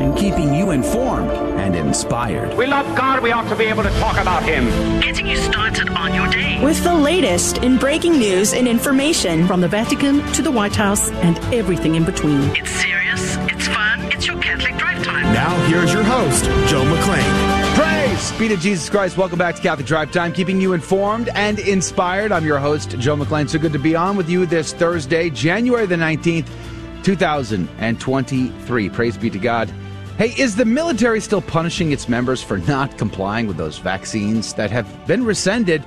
and keeping you informed and inspired. We love God, we ought to be able to talk about Him. Getting you started on your day. With the latest in breaking news and information from the Vatican to the White House and everything in between. It's serious, it's fun, it's your Catholic Drive Time. Now, here's your host, Joe McClane. Praise be to Jesus Christ. Welcome back to Catholic Drive Time, keeping you informed and inspired. I'm your host, Joe McClane. So good to be on with you this Thursday, January the 19th, 2023. Praise be to God. Hey, is the military still punishing its members for not complying with those vaccines that have been rescinded?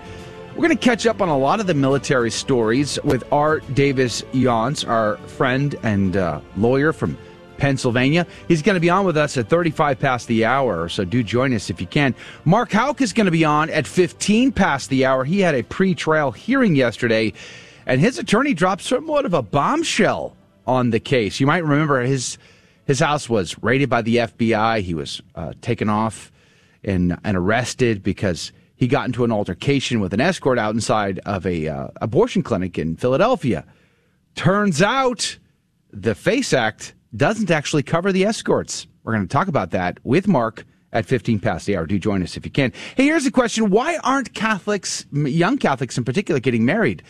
We're going to catch up on a lot of the military stories with R. Davis Younts, our friend and uh, lawyer from Pennsylvania. He's going to be on with us at 35 past the hour, so do join us if you can. Mark Houck is going to be on at 15 past the hour. He had a pre-trial hearing yesterday, and his attorney dropped somewhat of a bombshell on the case. You might remember his his house was raided by the FBI. He was uh, taken off and and arrested because he got into an altercation with an escort out inside of a uh, abortion clinic in Philadelphia. Turns out the FACE Act doesn't actually cover the escorts. We're going to talk about that with Mark at 15 past the hour. Do join us if you can. Hey, here's a question. Why aren't Catholics, young Catholics in particular, getting married?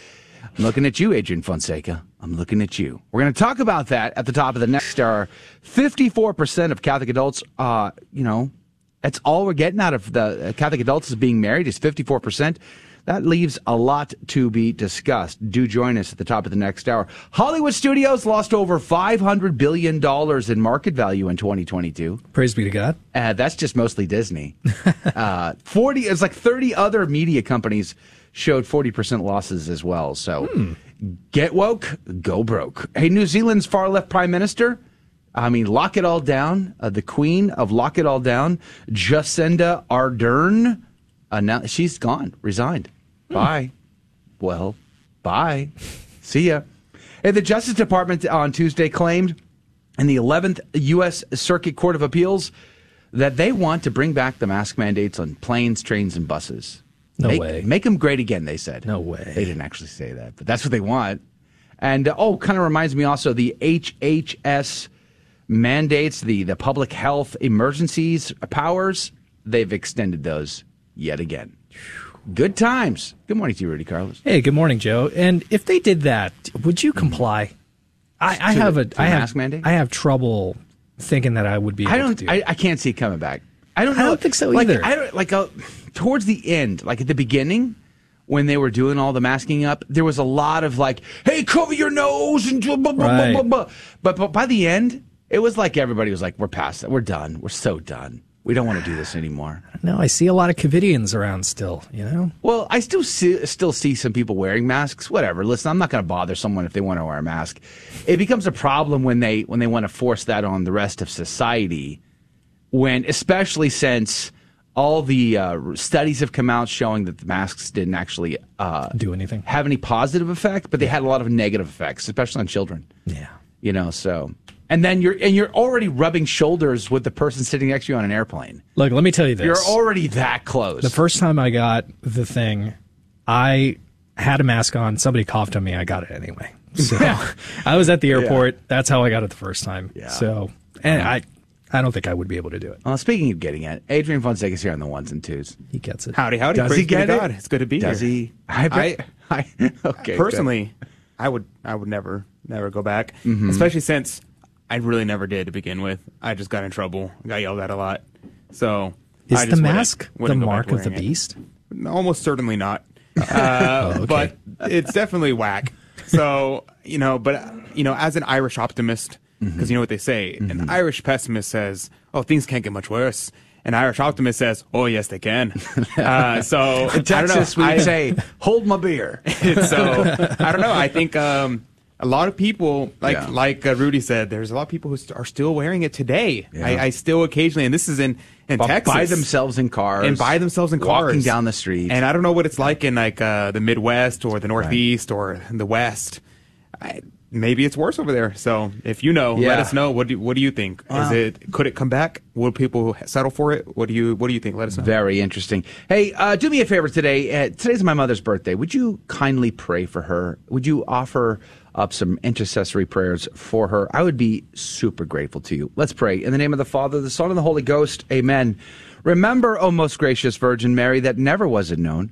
I'm looking at you, Adrian Fonseca. I'm looking at you. We're going to talk about that at the top of the next hour. 54% of Catholic adults, uh, you know, that's all we're getting out of the uh, Catholic adults is being married is 54%. That leaves a lot to be discussed. Do join us at the top of the next hour. Hollywood studios lost over $500 billion in market value in 2022. Praise be to God. Uh, that's just mostly Disney. uh, 40, it's like 30 other media companies showed 40% losses as well. So hmm. get woke, go broke. Hey, New Zealand's far left prime minister. I mean, lock it all down. Uh, the queen of lock it all down, Jacinda Ardern, uh, she's gone, resigned. Hmm. Bye. Well, bye. See ya. And the Justice Department on Tuesday claimed in the 11th U.S. Circuit Court of Appeals that they want to bring back the mask mandates on planes, trains, and buses. No make, way. Make them great again, they said. No way. They didn't actually say that, but that's what they want. And uh, oh, kind of reminds me also the HHS mandates, the, the public health emergencies powers, they've extended those yet again. Good times. Good morning to you, Rudy Carlos. Hey, good morning, Joe. And if they did that, would you comply? I, I have the, a I have mandate? I have trouble thinking that I would be. I don't. Do I, I, can't see it coming back. I don't. Know. I don't think so like, either. I don't like. Uh, towards the end, like at the beginning, when they were doing all the masking up, there was a lot of like, "Hey, cover your nose," and blah, blah, right. blah, blah, But, but by the end, it was like everybody was like, "We're past that. We're done. We're so done. We don't want to do this anymore." No, I see a lot of Covidians around still. You know. Well, I still see still see some people wearing masks. Whatever. Listen, I'm not going to bother someone if they want to wear a mask. It becomes a problem when they when they want to force that on the rest of society. When, especially since all the uh, studies have come out showing that the masks didn't actually uh, do anything, have any positive effect, but they had a lot of negative effects, especially on children. Yeah, you know. So, and then you're and you're already rubbing shoulders with the person sitting next to you on an airplane. Look, let me tell you this: you're already that close. The first time I got the thing, I had a mask on. Somebody coughed on me. I got it anyway. So I was at the airport. Yeah. That's how I got it the first time. Yeah. So and I I don't think I would be able to do it. Well, speaking of getting it, Adrian Fonseca's here on the ones and twos. He gets it. Howdy, howdy. Does Praise he get it? it? God. It's good to be Does here. he? I, I, I okay. Personally, good. I would I would never never go back, mm-hmm. especially since I really never did to begin with. I just got in trouble, got yelled at a lot. So is the mask wouldn't, wouldn't the mark of the beast? It. Almost certainly not. Uh, oh, okay. But it's definitely whack. So you know, but you know, as an Irish optimist, because mm-hmm. you know what they say, Mm-hmm. an Irish pessimist says, "Oh, things can't get much worse." An Irish optimist says, "Oh, yes, they can." Uh, so in Texas, we I, say, "Hold my beer." so I don't know. I think um, a lot of people, like Yeah. like uh, Rudy said, there's a lot of people who st- are still wearing it today. Yeah. I, I still occasionally, and this is in in Bu- Texas, By themselves in cars and by themselves in cars, walking down the street. And I don't know what it's like in like uh, the Midwest or the Northeast or the West. I, maybe it's worse over there. So if you know, Yeah. let us know. What do what do you think? Wow. Is it could it come back? Will people settle for it? What do you what do you think? Let us know. Very interesting. Hey, uh, do me a favor today. Uh, today's my mother's birthday. Would you kindly pray for her? Would you offer up some intercessory prayers for her, I would be super grateful to you. Let's pray. In the name of the Father, the Son, and the Holy Ghost, amen. Remember, O most gracious Virgin Mary, that never was it known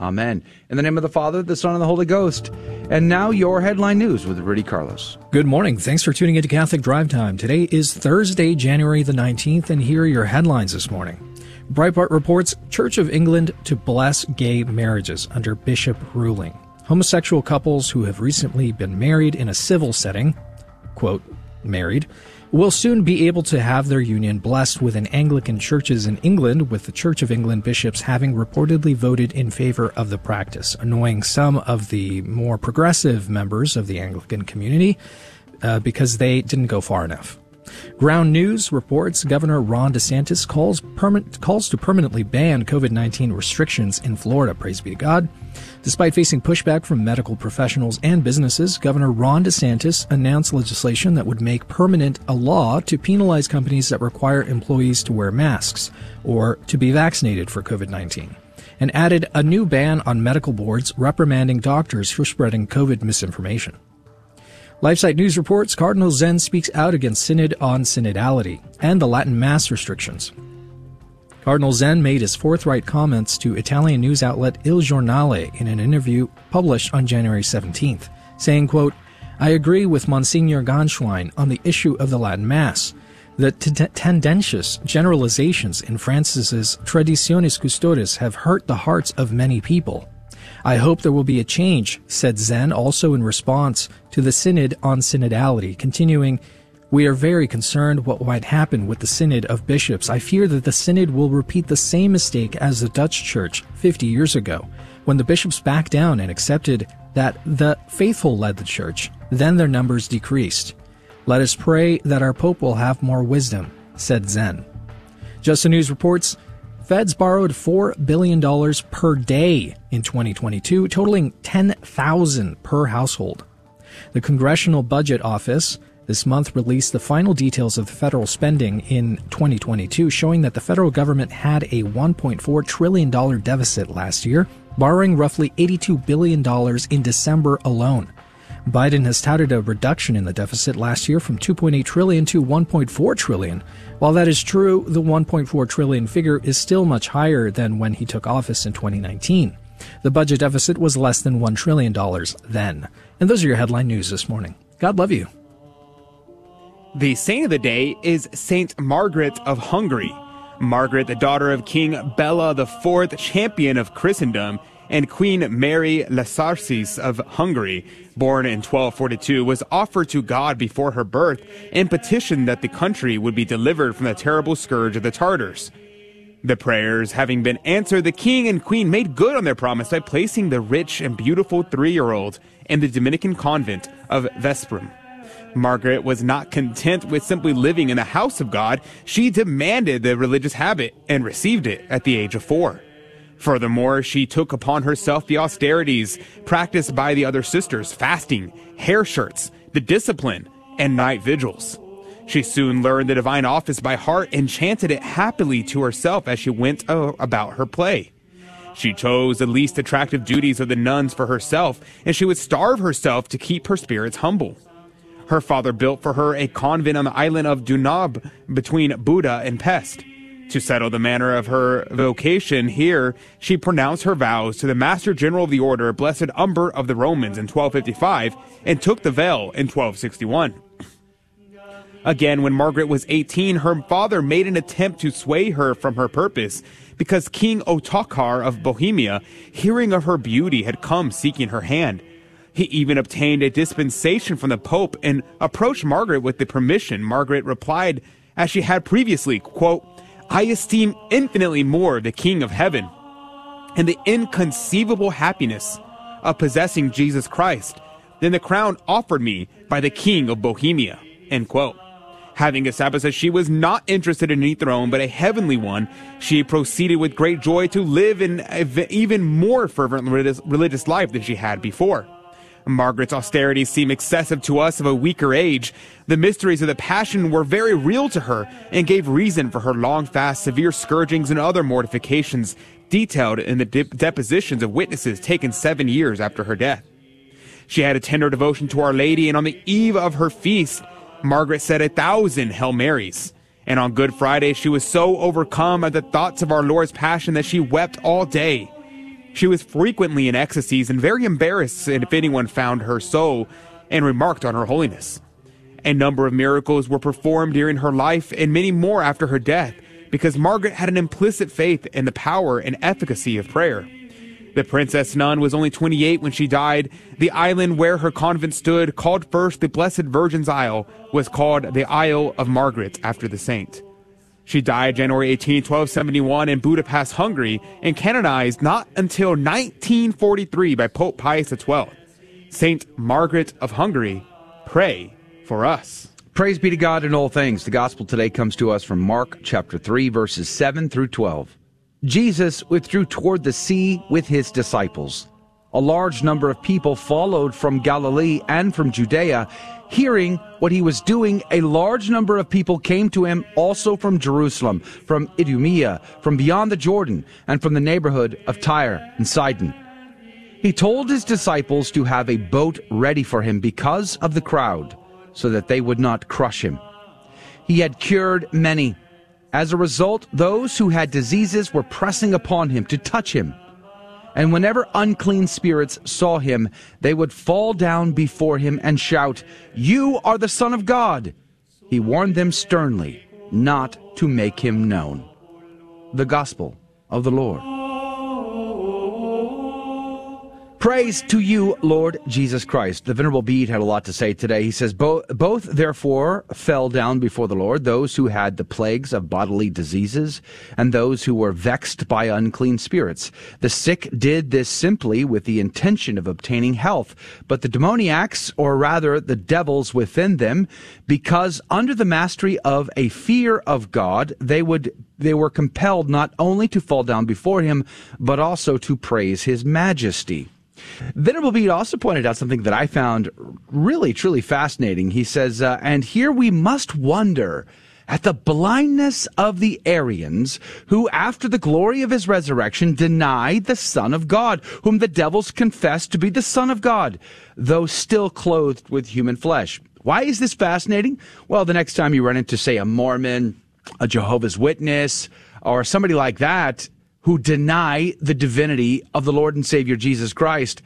Amen. In the name of the Father, the Son, and the Holy Ghost. And now your headline news with Rudy Carlos. Good morning. Thanks for tuning into Catholic Drive Time. Today is Thursday, January the 19th, and here are your headlines this morning. Breitbart reports Church of England to bless gay marriages under bishop ruling. Homosexual couples who have recently been married in a civil setting, quote, married, will soon be able to have their union blessed within Anglican churches in England, with the Church of England bishops having reportedly voted in favor of the practice, annoying some of the more progressive members of the Anglican community uh, because they didn't go far enough. Ground News reports Governor Ron DeSantis calls, perma- calls to permanently ban COVID 19 restrictions in Florida. Praise be to God. Despite facing pushback from medical professionals and businesses, Governor Ron DeSantis announced legislation that would make permanent a law to penalize companies that require employees to wear masks or to be vaccinated for COVID 19 and added a new ban on medical boards reprimanding doctors for spreading COVID misinformation. LifeSite News reports Cardinal Zen speaks out against Synod on synodality and the Latin Mass restrictions. Cardinal Zen made his forthright comments to Italian news outlet Il Giornale in an interview published on January 17th, saying, quote, I agree with Monsignor Ganswein on the issue of the Latin Mass. The t- tendentious generalizations in Francis's Traditionis Custodes have hurt the hearts of many people. I hope there will be a change, said Zen, also in response to the Synod on synodality, continuing, we are very concerned what might happen with the Synod of Bishops. I fear that the Synod will repeat the same mistake as the Dutch Church 50 years ago, when the bishops backed down and accepted that the faithful led the Church. Then their numbers decreased. Let us pray that our Pope will have more wisdom, said Zen. Just the News reports Feds borrowed $4 billion per day in 2022, totaling 10,000 per household. The Congressional Budget Office this month released the final details of federal spending in 2022, showing that the federal government had a $1.4 trillion deficit last year, borrowing roughly $82 billion in December alone. Biden has touted a reduction in the deficit last year from 2.8 trillion to 1.4 trillion. While that is true, the 1.4 trillion figure is still much higher than when he took office in 2019. The budget deficit was less than $1 trillion then. And those are your headline news this morning. God love you. The saint of the day is Saint Margaret of Hungary. Margaret, the daughter of King Bela IV, champion of Christendom, and Queen Mary Lascaris of Hungary, born in 1242, was offered to God before her birth and petitioned that the country would be delivered from the terrible scourge of the Tartars. The prayers having been answered, the king and queen made good on their promise by placing the rich and beautiful three year old in the Dominican convent of Vesprum. Margaret was not content with simply living in the house of God. She demanded the religious habit and received it at the age of four. Furthermore, she took upon herself the austerities practiced by the other sisters, fasting, hair shirts, the discipline, and night vigils. She soon learned the divine office by heart and chanted it happily to herself as she went uh, about her play. She chose the least attractive duties of the nuns for herself, and she would starve herself to keep her spirits humble. Her father built for her a convent on the island of Dunab between Buda and Pest. To settle the manner of her vocation here, she pronounced her vows to the Master General of the Order, Blessed Humbert of the Romans in 1255, and took the veil in 1261. Again, when Margaret was 18, her father made an attempt to sway her from her purpose because King Ottokar of Bohemia, hearing of her beauty, had come seeking her hand. He even obtained a dispensation from the Pope and approached Margaret with the permission. Margaret replied, as she had previously, quote, I esteem infinitely more the King of heaven and the inconceivable happiness of possessing Jesus Christ than the crown offered me by the King of Bohemia. End quote. Having established that she was not interested in any throne but a heavenly one, she proceeded with great joy to live an even more fervent religious life than she had before. Margaret's austerities seem excessive to us of a weaker age. The mysteries of the Passion were very real to her and gave reason for her long fast, severe scourgings, and other mortifications detailed in the de- depositions of witnesses taken seven years after her death. She had a tender devotion to Our Lady, and on the eve of her feast, Margaret said a thousand Hail Marys. And on Good Friday, she was so overcome at the thoughts of our Lord's Passion that she wept all day. She was frequently in ecstasies and very embarrassed if anyone found her so and remarked on her holiness. A number of miracles were performed during her life and many more after her death because Margaret had an implicit faith in the power and efficacy of prayer. The princess nun was only 28 when she died. The island where her convent stood, called first the Blessed Virgin's Isle, was called the Isle of Margaret after the saint. She died January 18, 1271 in Budapest, Hungary, and canonized not until 1943 by Pope Pius XII. Saint Margaret of Hungary, pray for us. Praise be to God in all things. The gospel today comes to us from Mark chapter 3 verses 7 through 12. Jesus withdrew toward the sea with his disciples. A large number of people followed from Galilee and from Judea. Hearing what he was doing, a large number of people came to him also from Jerusalem, from Idumea, from beyond the Jordan, and from the neighborhood of Tyre and Sidon. He told his disciples to have a boat ready for him because of the crowd, so that they would not crush him. He had cured many as a result, those who had diseases were pressing upon him to touch him. And whenever unclean spirits saw him, they would fall down before him and shout, You are the Son of God! He warned them sternly not to make him known. The Gospel of the Lord. Praise to you, Lord Jesus Christ. The Venerable Bede had a lot to say today. He says, Both, both therefore fell down before the Lord, those who had the plagues of bodily diseases, and those who were vexed by unclean spirits. The sick did this simply with the intention of obtaining health, but the demoniacs, or rather the devils within them, because under the mastery of a fear of God, they would they were compelled not only to fall down before him, but also to praise his majesty. Venerable Bede also pointed out something that I found really, truly fascinating. He says, uh, and here we must wonder at the blindness of the Arians, who after the glory of his resurrection denied the Son of God, whom the devils confessed to be the Son of God, though still clothed with human flesh. Why is this fascinating? Well, the next time you run into, say, a Mormon, a Jehovah's Witness, or somebody like that, who deny the divinity of the Lord and Savior Jesus Christ.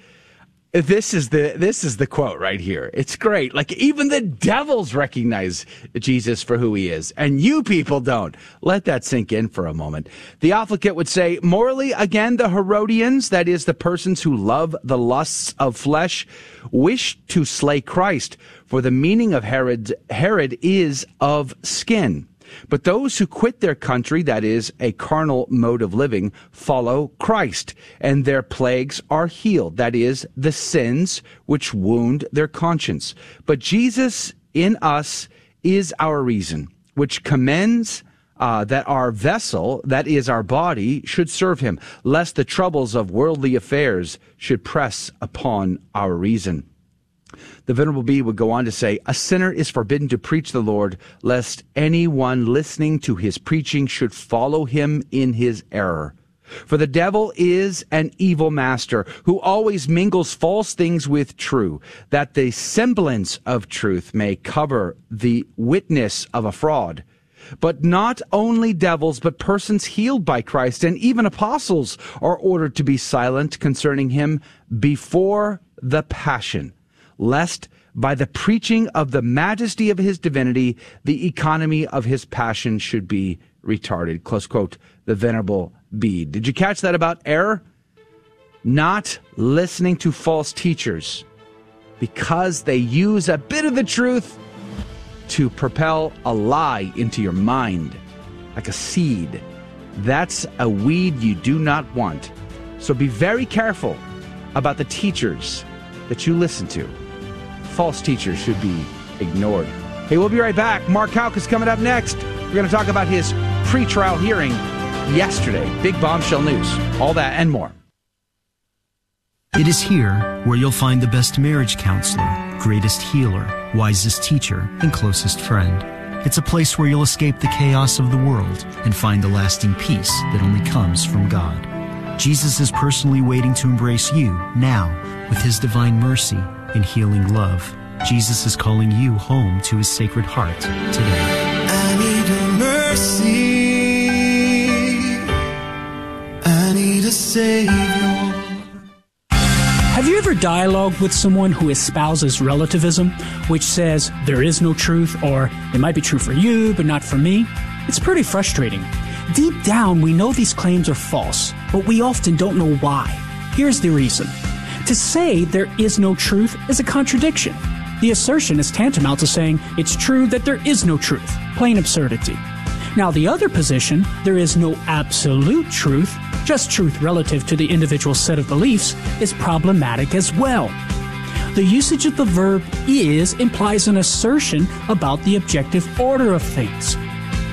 This is the this is the quote right here. It's great. Like even the devils recognize Jesus for who he is, and you people don't. Let that sink in for a moment. The Theophilus would say, morally, again, the Herodians, that is, the persons who love the lusts of flesh, wish to slay Christ. For the meaning of Herod, Herod is of skin. But those who quit their country, that is, a carnal mode of living, follow Christ, and their plagues are healed, that is, the sins which wound their conscience. But Jesus in us is our reason, which commends uh, that our vessel, that is our body, should serve him, lest the troubles of worldly affairs should press upon our reason. The Venerable Bede would go on to say, A sinner is forbidden to preach the Lord, lest anyone listening to his preaching should follow him in his error. For the devil is an evil master who always mingles false things with true, that the semblance of truth may cover the witness of a fraud. But not only devils, but persons healed by Christ and even apostles are ordered to be silent concerning him before the passion lest by the preaching of the majesty of his divinity, the economy of his passion should be retarded. Close quote, the Venerable Bede. Did you catch that about error? Not listening to false teachers because they use a bit of the truth to propel a lie into your mind like a seed. That's a weed you do not want. So be very careful about the teachers that you listen to false teachers should be ignored. Hey, we'll be right back. Mark Houck is coming up next. We're going to talk about his pretrial hearing yesterday. Big bombshell news. All that and more. It is here where you'll find the best marriage counselor, greatest healer, wisest teacher, and closest friend. It's a place where you'll escape the chaos of the world and find the lasting peace that only comes from God. Jesus is personally waiting to embrace you now with his divine mercy and healing love. Jesus is calling you home to his sacred heart today. I need a mercy. I need a savior. Have you ever dialogued with someone who espouses relativism, which says there is no truth or it might be true for you but not for me? It's pretty frustrating. Deep down, we know these claims are false, but we often don't know why. Here's the reason. To say there is no truth is a contradiction. The assertion is tantamount to saying it's true that there is no truth. Plain absurdity. Now, the other position, there is no absolute truth, just truth relative to the individual set of beliefs, is problematic as well. The usage of the verb is implies an assertion about the objective order of things.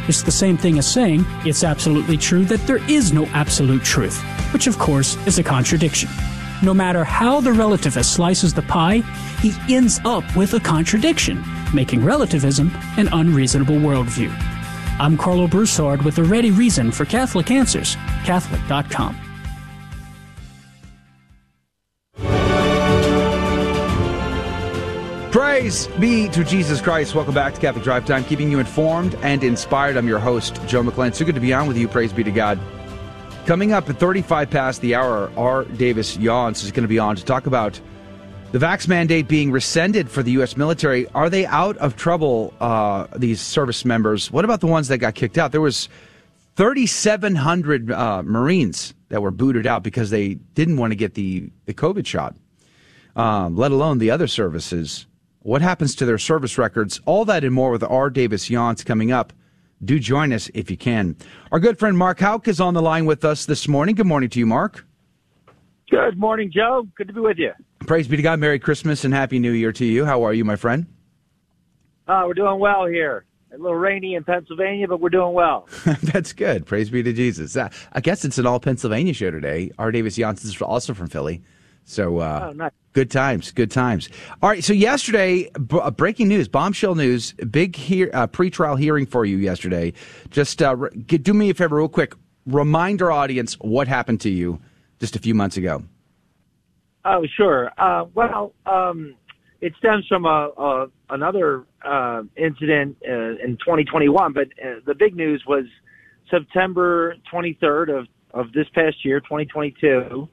It's the same thing as saying it's absolutely true that there is no absolute truth, which of course is a contradiction. No matter how the relativist slices the pie, he ends up with a contradiction, making relativism an unreasonable worldview. I'm Karlo Broussard with a ready reason for Catholic Answers, Catholic.com. Praise be to Jesus Christ. Welcome back to Catholic Drive Time, keeping you informed and inspired. I'm your host, Joe McClane. So good to be on with you. Praise be to God. Coming up at 35 past the hour, R. Davis Younts is going to be on to talk about the vax mandate being rescinded for the U.S. military. Are they out of trouble, uh, these service members? What about the ones that got kicked out? There was 3,700 uh, Marines that were booted out because they didn't want to get the, the COVID shot, um, let alone the other services. What happens to their service records? All that and more with R. Davis Younts coming up. Do join us if you can. Our good friend Mark Houck is on the line with us this morning. Good morning to you, Mark. Good morning, Joe. Good to be with you. Praise be to God. Merry Christmas and Happy New Year to you. How are you, my friend? Uh, we're doing well here. A little rainy in Pennsylvania, but we're doing well. That's good. Praise be to Jesus. Uh, I guess it's an all Pennsylvania show today. R. Davis is also from Philly. So uh, oh, nice. good times, good times. All right. So yesterday, b- uh, breaking news, bombshell news, big hear, uh, pretrial hearing for you yesterday. Just uh, re- do me a favor, real quick. Remind our audience what happened to you just a few months ago. Oh, sure. Uh, well, um, it stems from a, a another uh, incident uh, in 2021, but uh, the big news was September 23rd of of this past year, 2022.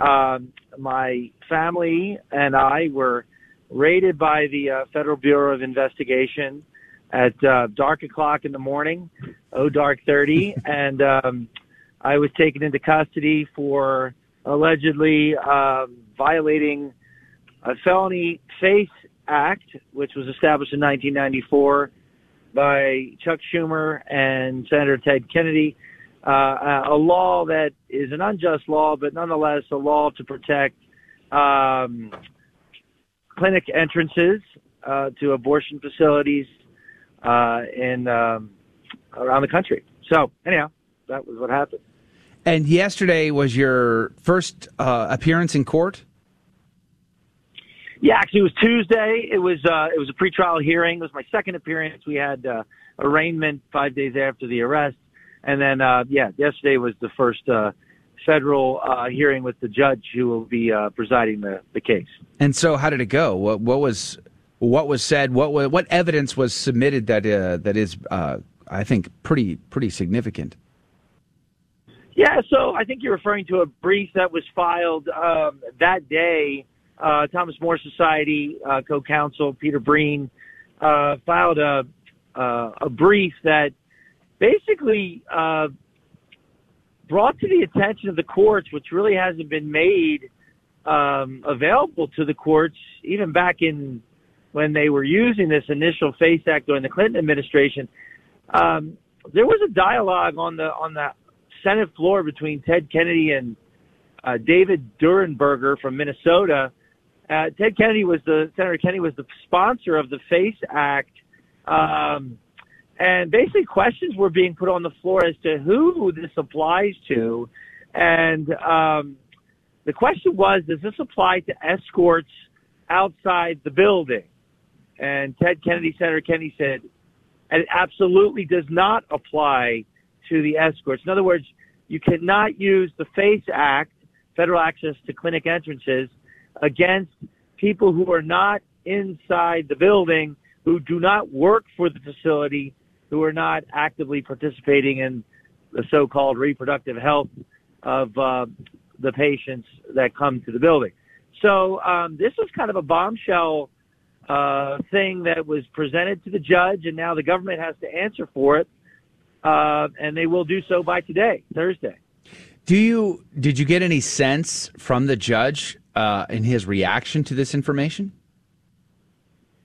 Um, my family and I were raided by the uh, Federal Bureau of Investigation at uh, dark o'clock in the morning, oh dark 30, and um, I was taken into custody for allegedly um, violating a felony FACE Act, which was established in 1994 by Chuck Schumer and Senator Ted Kennedy uh, a law that is an unjust law, but nonetheless a law to protect um, clinic entrances uh, to abortion facilities uh, in um, around the country. So anyhow, that was what happened. And yesterday was your first uh, appearance in court. Yeah, actually, it was Tuesday. It was uh, it was a pretrial hearing. It was my second appearance. We had uh, arraignment five days after the arrest. And then, uh, yeah, yesterday was the first uh, federal uh, hearing with the judge who will be uh, presiding the, the case. And so, how did it go? What, what was what was said? What what evidence was submitted that uh, that is, uh, I think, pretty pretty significant? Yeah, so I think you're referring to a brief that was filed um, that day. Thomas More Society co-counsel Peter Breen filed a a brief that basically uh, brought to the attention of the courts, which really hasn't been made um, available to the courts even back in when they were using this initial FACE Act during the Clinton administration. Um, there was a dialogue on the on the Senate floor between Ted Kennedy and uh, David Durenberger from Minnesota. Uh, Ted Kennedy was the Senator Kennedy was the sponsor of the FACE Act Um, and basically, questions were being put on the floor as to who this applies to. And um, the question was, does this apply to escorts outside the building? And Ted Kennedy, Senator Kennedy said, it absolutely does not apply to the escorts. In other words, you cannot use the FACE Act, Federal Access to Clinic Entrances, against people who are not inside the building, who do not work for the facility, who are not actively participating in the so-called reproductive health of uh, the patients that come to the building. So um, this was kind of a bombshell uh, thing that was presented to the judge, and now the government has to answer for it, uh, and they will do so by today, Thursday. Do you did you get any sense from the judge uh, in his reaction to this information?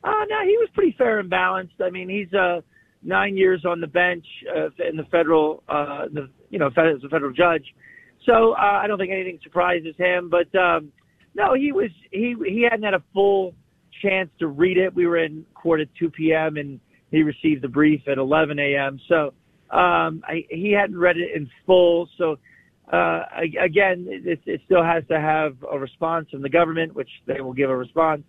Uh, no, he was pretty fair and balanced. I mean, he's uh, nine years on the bench uh, in the federal, uh, the, you know, as a federal judge. So uh, I don't think anything surprises him. But um, no, he was he he hadn't had a full chance to read it. We were in court at 2 p.m. and he received the brief at 11 a.m. So um, I, he hadn't read it in full. So uh, again, it, it still has to have a response from the government, which they will give a response,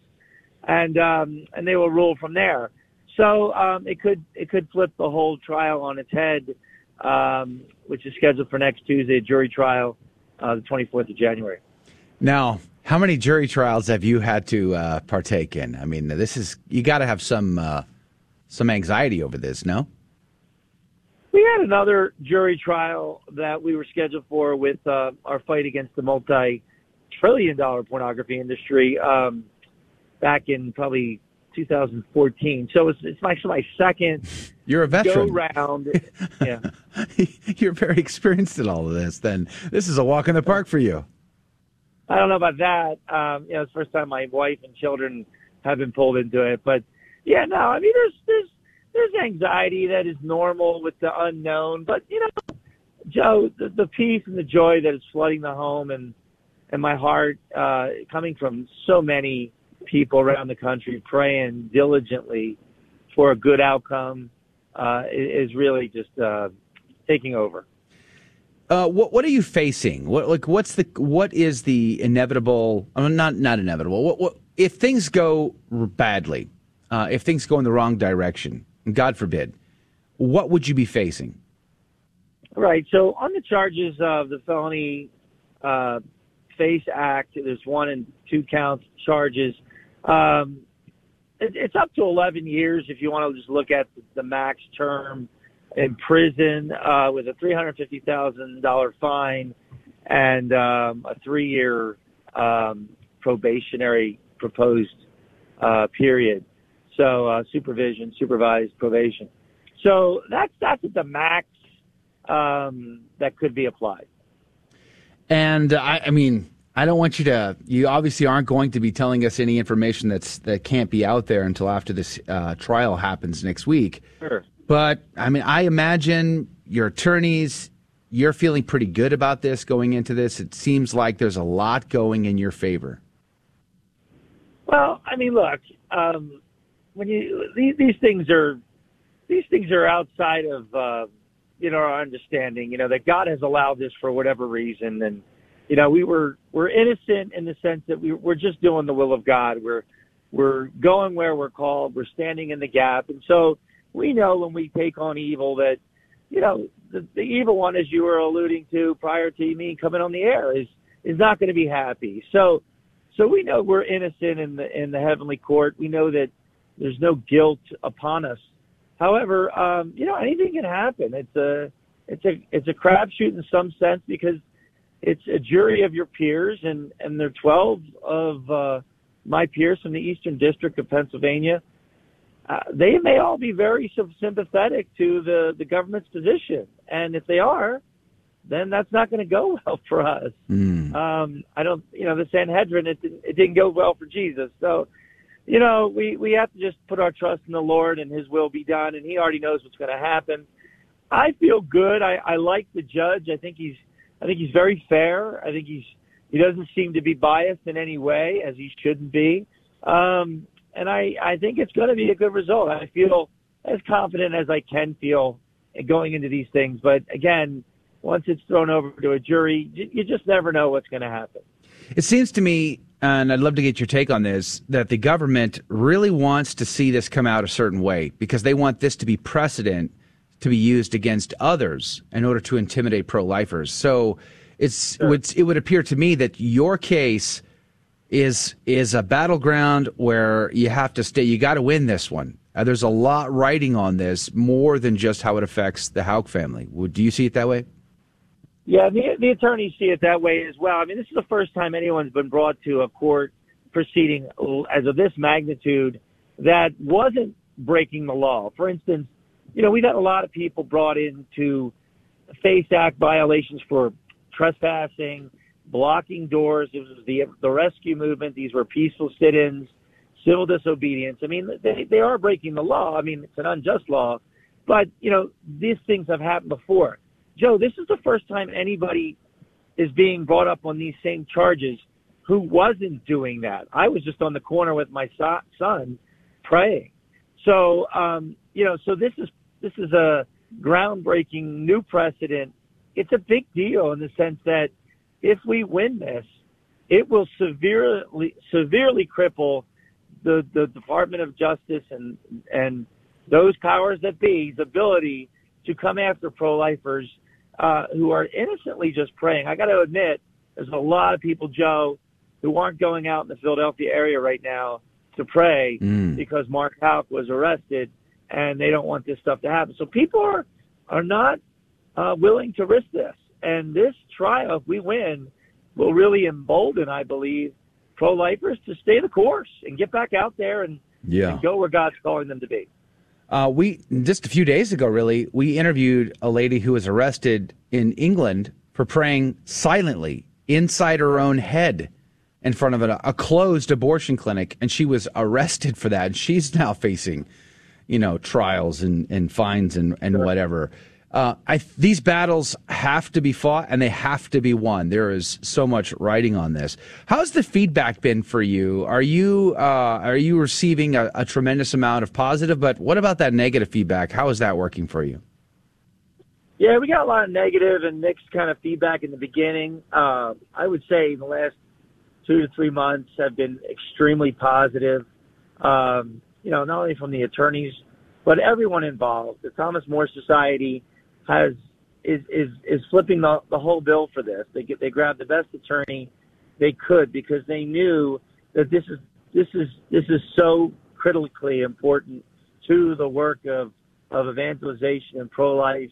and um, and they will rule from there. So um, it could it could flip the whole trial on its head, um, which is scheduled for next Tuesday, jury trial, uh, the 24th of January. Now, how many jury trials have you had to uh, partake in? I mean, this is you got to have some uh, some anxiety over this, no? We had another jury trial that we were scheduled for with uh, our fight against the multi-trillion dollar pornography industry um, back in probably 2014. So it's, it's my, my second You're a veteran. go round. yeah. You're very experienced in all of this. Then this is a walk in the park for you. I don't know about that. Um, you know, it's the first time my wife and children have been pulled into it. But yeah, no, I mean, there's there's there's anxiety that is normal with the unknown, but you know, Joe, the, the peace and the joy that is flooding the home and and my heart, uh, coming from so many people around the country praying diligently for a good outcome, uh, is really just uh, taking over. Uh, what what are you facing? What like what's the what is the inevitable? I mean, not not inevitable. What what if things go badly? Uh, if things go in the wrong direction? God forbid, what would you be facing? Right. So on the charges of the felony uh, FACE Act, there's one and two counts charges. Um, it, it's up to 11 years if you want to just look at the max term in prison uh, with a $350,000 fine and um, a three-year um, probationary proposed uh, period. So uh, supervision, supervised probation. So that's that's the max um, that could be applied. And I, I mean, I don't want you to. You obviously aren't going to be telling us any information that's that can't be out there until after this uh, trial happens next week. Sure. But I mean, I imagine your attorneys. You're feeling pretty good about this going into this. It seems like there's a lot going in your favor. Well, I mean, look, um, when you these, these things are these things are outside of uh, you know our understanding. You know that God has allowed this for whatever reason, and you know we were we're innocent in the sense that we we're just doing the will of God. We're we're going where we're called. We're standing in the gap, and so we know when we take on evil that you know the, the evil one, as you were alluding to prior to me coming on the air, is is not going to be happy. So so we know we're innocent in the in the heavenly court. We know that there's no guilt upon us. However, um, you know, anything can happen. It's a it's a it's a crapshoot in some sense because it's a jury of your peers, and and there are twelve of uh, my peers from the Eastern District of Pennsylvania. Uh, they may all be very sympathetic to the the government's position, and if they are, then that's not going to go well for us. Mm. Um, I don't, you know, the Sanhedrin it didn't, it didn't go well for Jesus, so you know, we, we have to just put our trust in the Lord and his will be done. And he already knows what's going to happen. I feel good. I, I like the judge. I think he's, I think he's very fair. I think he's, he doesn't seem to be biased in any way as he shouldn't be. Um, and I, I think it's going to be a good result. I feel as confident as I can feel going into these things. But again, once it's thrown over to a jury, you just never know what's going to happen. It seems to me, and I'd love to get your take on this, that the government really wants to see this come out a certain way because they want this to be precedent to be used against others in order to intimidate pro-lifers. So it's sure. it would appear to me that your case is is a battleground where you have to stay. You got to win this one. Uh, there's a lot writing on this, more than just how it affects the Houck family. Do you see it that way? Yeah, the, the attorneys see it that way as well. I mean, this is the first time anyone's been brought to a court proceeding as of this magnitude that wasn't breaking the law. For instance, you know, we've had a lot of people brought into FACE Act violations for trespassing, blocking doors. It was the the rescue movement. These were peaceful sit-ins, civil disobedience. I mean, they they are breaking the law. I mean, it's an unjust law, but you know, these things have happened before. Joe, this is the first time anybody is being brought up on these same charges who wasn't doing that. I was just on the corner with my son praying. So, um, you know, so this is this is a groundbreaking new precedent. It's a big deal in the sense that if we win this, it will severely severely cripple the the Department of Justice and and those powers that be's ability to come after pro-lifers uh, who are innocently just praying. I got to admit, there's a lot of people, Joe, who aren't going out in the Philadelphia area right now to pray mm. because Mark Houck was arrested, and they don't want this stuff to happen. So people are are not uh, willing to risk this. And this trial, if we win, will really embolden, I believe, pro lifers to stay the course and get back out there and, yeah. and go where God's calling them to be. Uh, we just a few days ago, really, we interviewed a lady who was arrested in England for praying silently inside her own head in front of a, a closed abortion clinic, and she was arrested for that. And she's now facing, you know, trials and, and fines and, and whatever. Uh, I, these battles have to be fought and they have to be won. There is so much writing on this. How's the feedback been for you? Are you uh, are you receiving a, a, tremendous amount of positive? But what about that negative feedback? How is that working for you? Yeah, we got a lot of negative and mixed kind of feedback in the beginning. Uh, I would say the last two to three months have been extremely positive. Um, you know, not only from the attorneys, but everyone involved. The Thomas More Society has is is is flipping the the whole bill for this. They get they grabbed the best attorney they could because they knew that this is this is this is so critically important to the work of of evangelization and pro life,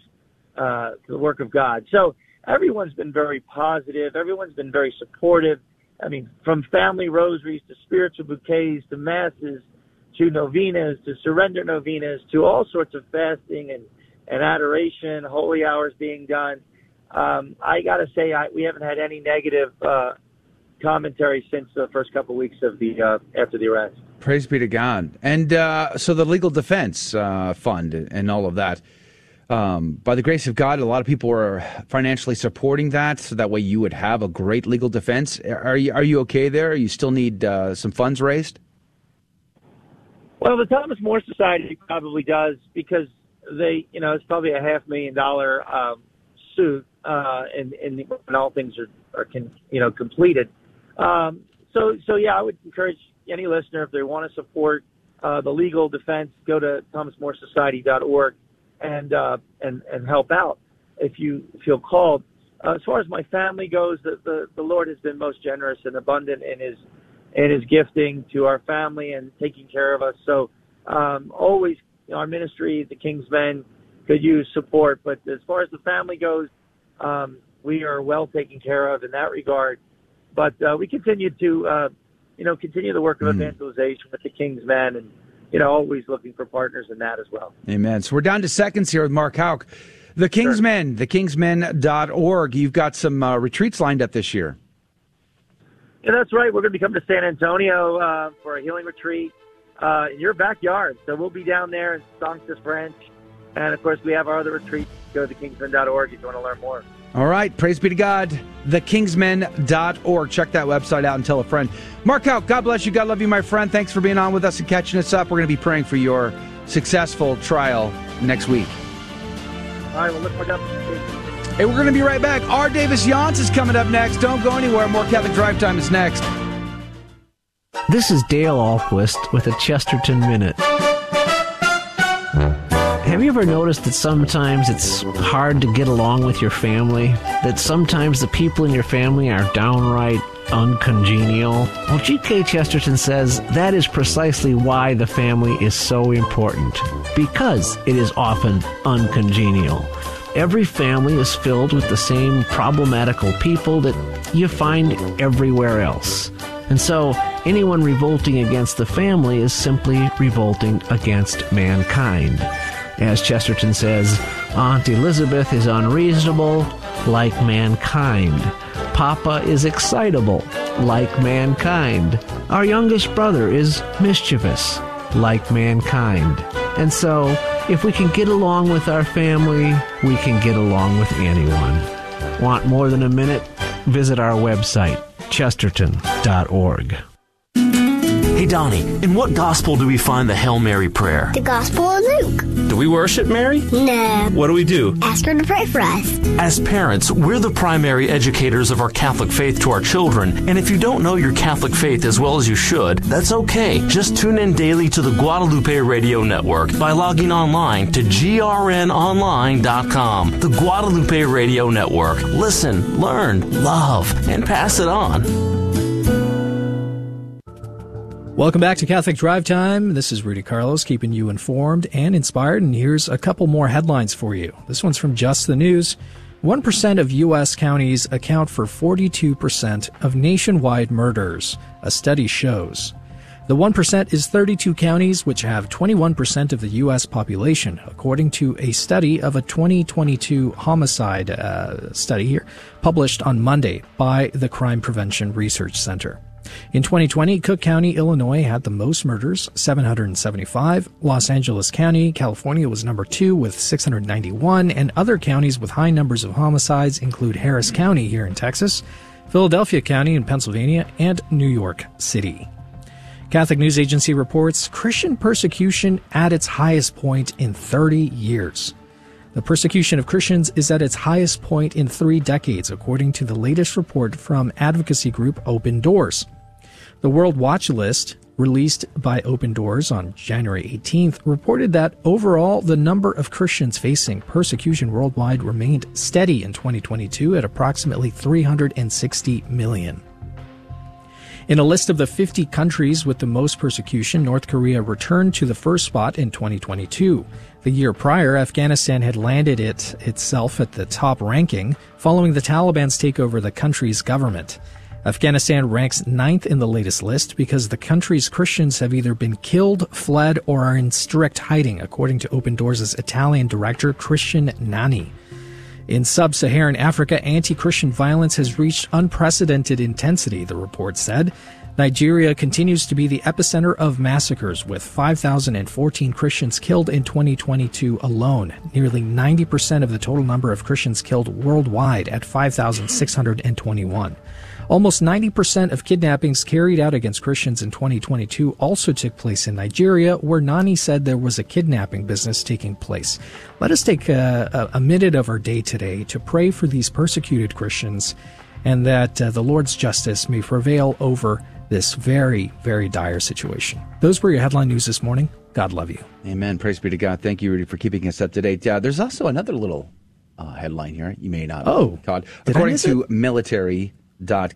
uh, to the work of God. So everyone's been very positive. Everyone's been very supportive. I mean, from family rosaries to spiritual bouquets to masses to novenas to surrender novenas to all sorts of fasting and and adoration, holy hours being done. Um, I got to say, I, we haven't had any negative uh, commentary since the first couple of weeks of the uh, after the arrest. Praise be to God. And uh, so the legal defense uh, fund and all of that. Um, by the grace of God, a lot of people are financially supporting that, so that way you would have a great legal defense. Are you are you okay there? You still need uh, some funds raised? Well, the Thomas More Society probably does because they, you know, it's probably a half million dollar um, suit, uh, and, and when all things are, are can, you know, completed. Um, so, so yeah, I would encourage any listener if they want to support uh, the legal defense, go to thomasmoresociety.org and uh, and and help out if you feel called. Uh, as far as my family goes, the, the the Lord has been most generous and abundant in His in His gifting to our family and taking care of us. So um, always our ministry, the King's Men, could use support. But as far as the family goes, um, we are well taken care of in that regard. But uh, we continue to, uh, you know, continue the work of mm. evangelization with the King's Men and, you know, always looking for partners in that as well. Amen. So we're down to seconds here with Mark Houck. The King's sure. Men, thekingsmen.org. You've got some uh, retreats lined up this year. Yeah, that's right. We're going to be coming to San Antonio uh, for a healing retreat uh, in your backyard. So we'll be down there in Songstress Branch. And of course, we have our other retreats. Go to thekingsmen.org if you want to learn more. All right. Praise be to God. Thekingsmen.org. Check that website out and tell a friend. Mark Houck, God bless you. God love you, my friend. Thanks for being on with us and catching us up. We're going to be praying for your successful trial next week. All right, well, look for that. Hey, we're going to be right back. R. Davis Younts is coming up next. Don't go anywhere. More Catholic Drive Time is next. This is Dale Ahlquist with a Chesterton Minute. Have you ever noticed that sometimes it's hard to get along with your family? That sometimes the people in your family are downright uncongenial? Well, G.K. Chesterton says that is precisely why the family is so important. Because it is often uncongenial. Every family is filled with the same problematical people that you find everywhere else. And so, anyone revolting against the family is simply revolting against mankind. As Chesterton says, Aunt Elizabeth is unreasonable, like mankind. Papa is excitable, like mankind. Our youngest brother is mischievous, like mankind. And so, if we can get along with our family, we can get along with anyone. Want more than a minute? Visit our website, chesterton.org. Hey, Donnie, in what gospel do we find the Hail Mary prayer? The Gospel of Luke. Do we worship Mary? No. What do we do? Ask her to pray for us. As parents, we're the primary educators of our Catholic faith to our children, and if you don't know your Catholic faith as well as you should, that's okay. Just tune in daily to the Guadalupe Radio Network by logging online to grnonline.com. The Guadalupe Radio Network. Listen, learn, love, and pass it on. Welcome back to Catholic Drive Time. This is Rudy Carlos keeping you informed and inspired. And here's a couple more headlines for you. This one's from Just the News. 1% of U.S. counties account for 42% of nationwide murders, a study shows. The 1% is 32 counties, which have 21% of the U.S. population, according to a study of a 2022 homicide uh, study here, published on Monday by the Crime Prevention Research Center. In 2020, Cook County, Illinois had the most murders, 775. Los Angeles County, California was number two with 691, and other counties with high numbers of homicides include Harris County here in Texas, Philadelphia County in Pennsylvania, and New York City. Catholic News Agency reports Christian persecution at its highest point in 30 years. The persecution of Christians is at its highest point in three decades, according to the latest report from advocacy group Open Doors. The World Watch List, released by Open Doors on January 18th, reported that overall the number of Christians facing persecution worldwide remained steady in 2022 at approximately 360 million. In a list of the 50 countries with the most persecution, North Korea returned to the first spot in 2022. The year prior, Afghanistan had landed it itself at the top ranking following the Taliban's takeover of the country's government. Afghanistan ranks ninth in the latest list because the country's Christians have either been killed, fled, or are in strict hiding, according to Open Doors' Italian director Christian Nani. In sub Saharan Africa, anti Christian violence has reached unprecedented intensity, the report said. Nigeria continues to be the epicenter of massacres, with 5,014 Christians killed in 2022 alone, nearly 90% of the total number of Christians killed worldwide at 5,621. Almost 90% of kidnappings carried out against Christians in 2022 also took place in Nigeria, where Nani said there was a kidnapping business taking place. Let us take a, a minute of our day today to pray for these persecuted Christians and that uh, the Lord's justice may prevail over this very, very dire situation. Those were your headline news this morning. God love you. Amen. Praise be to God. Thank you, Rudy, for keeping us up to date. Yeah, there's also another little uh, headline here you may not oh, God. According to military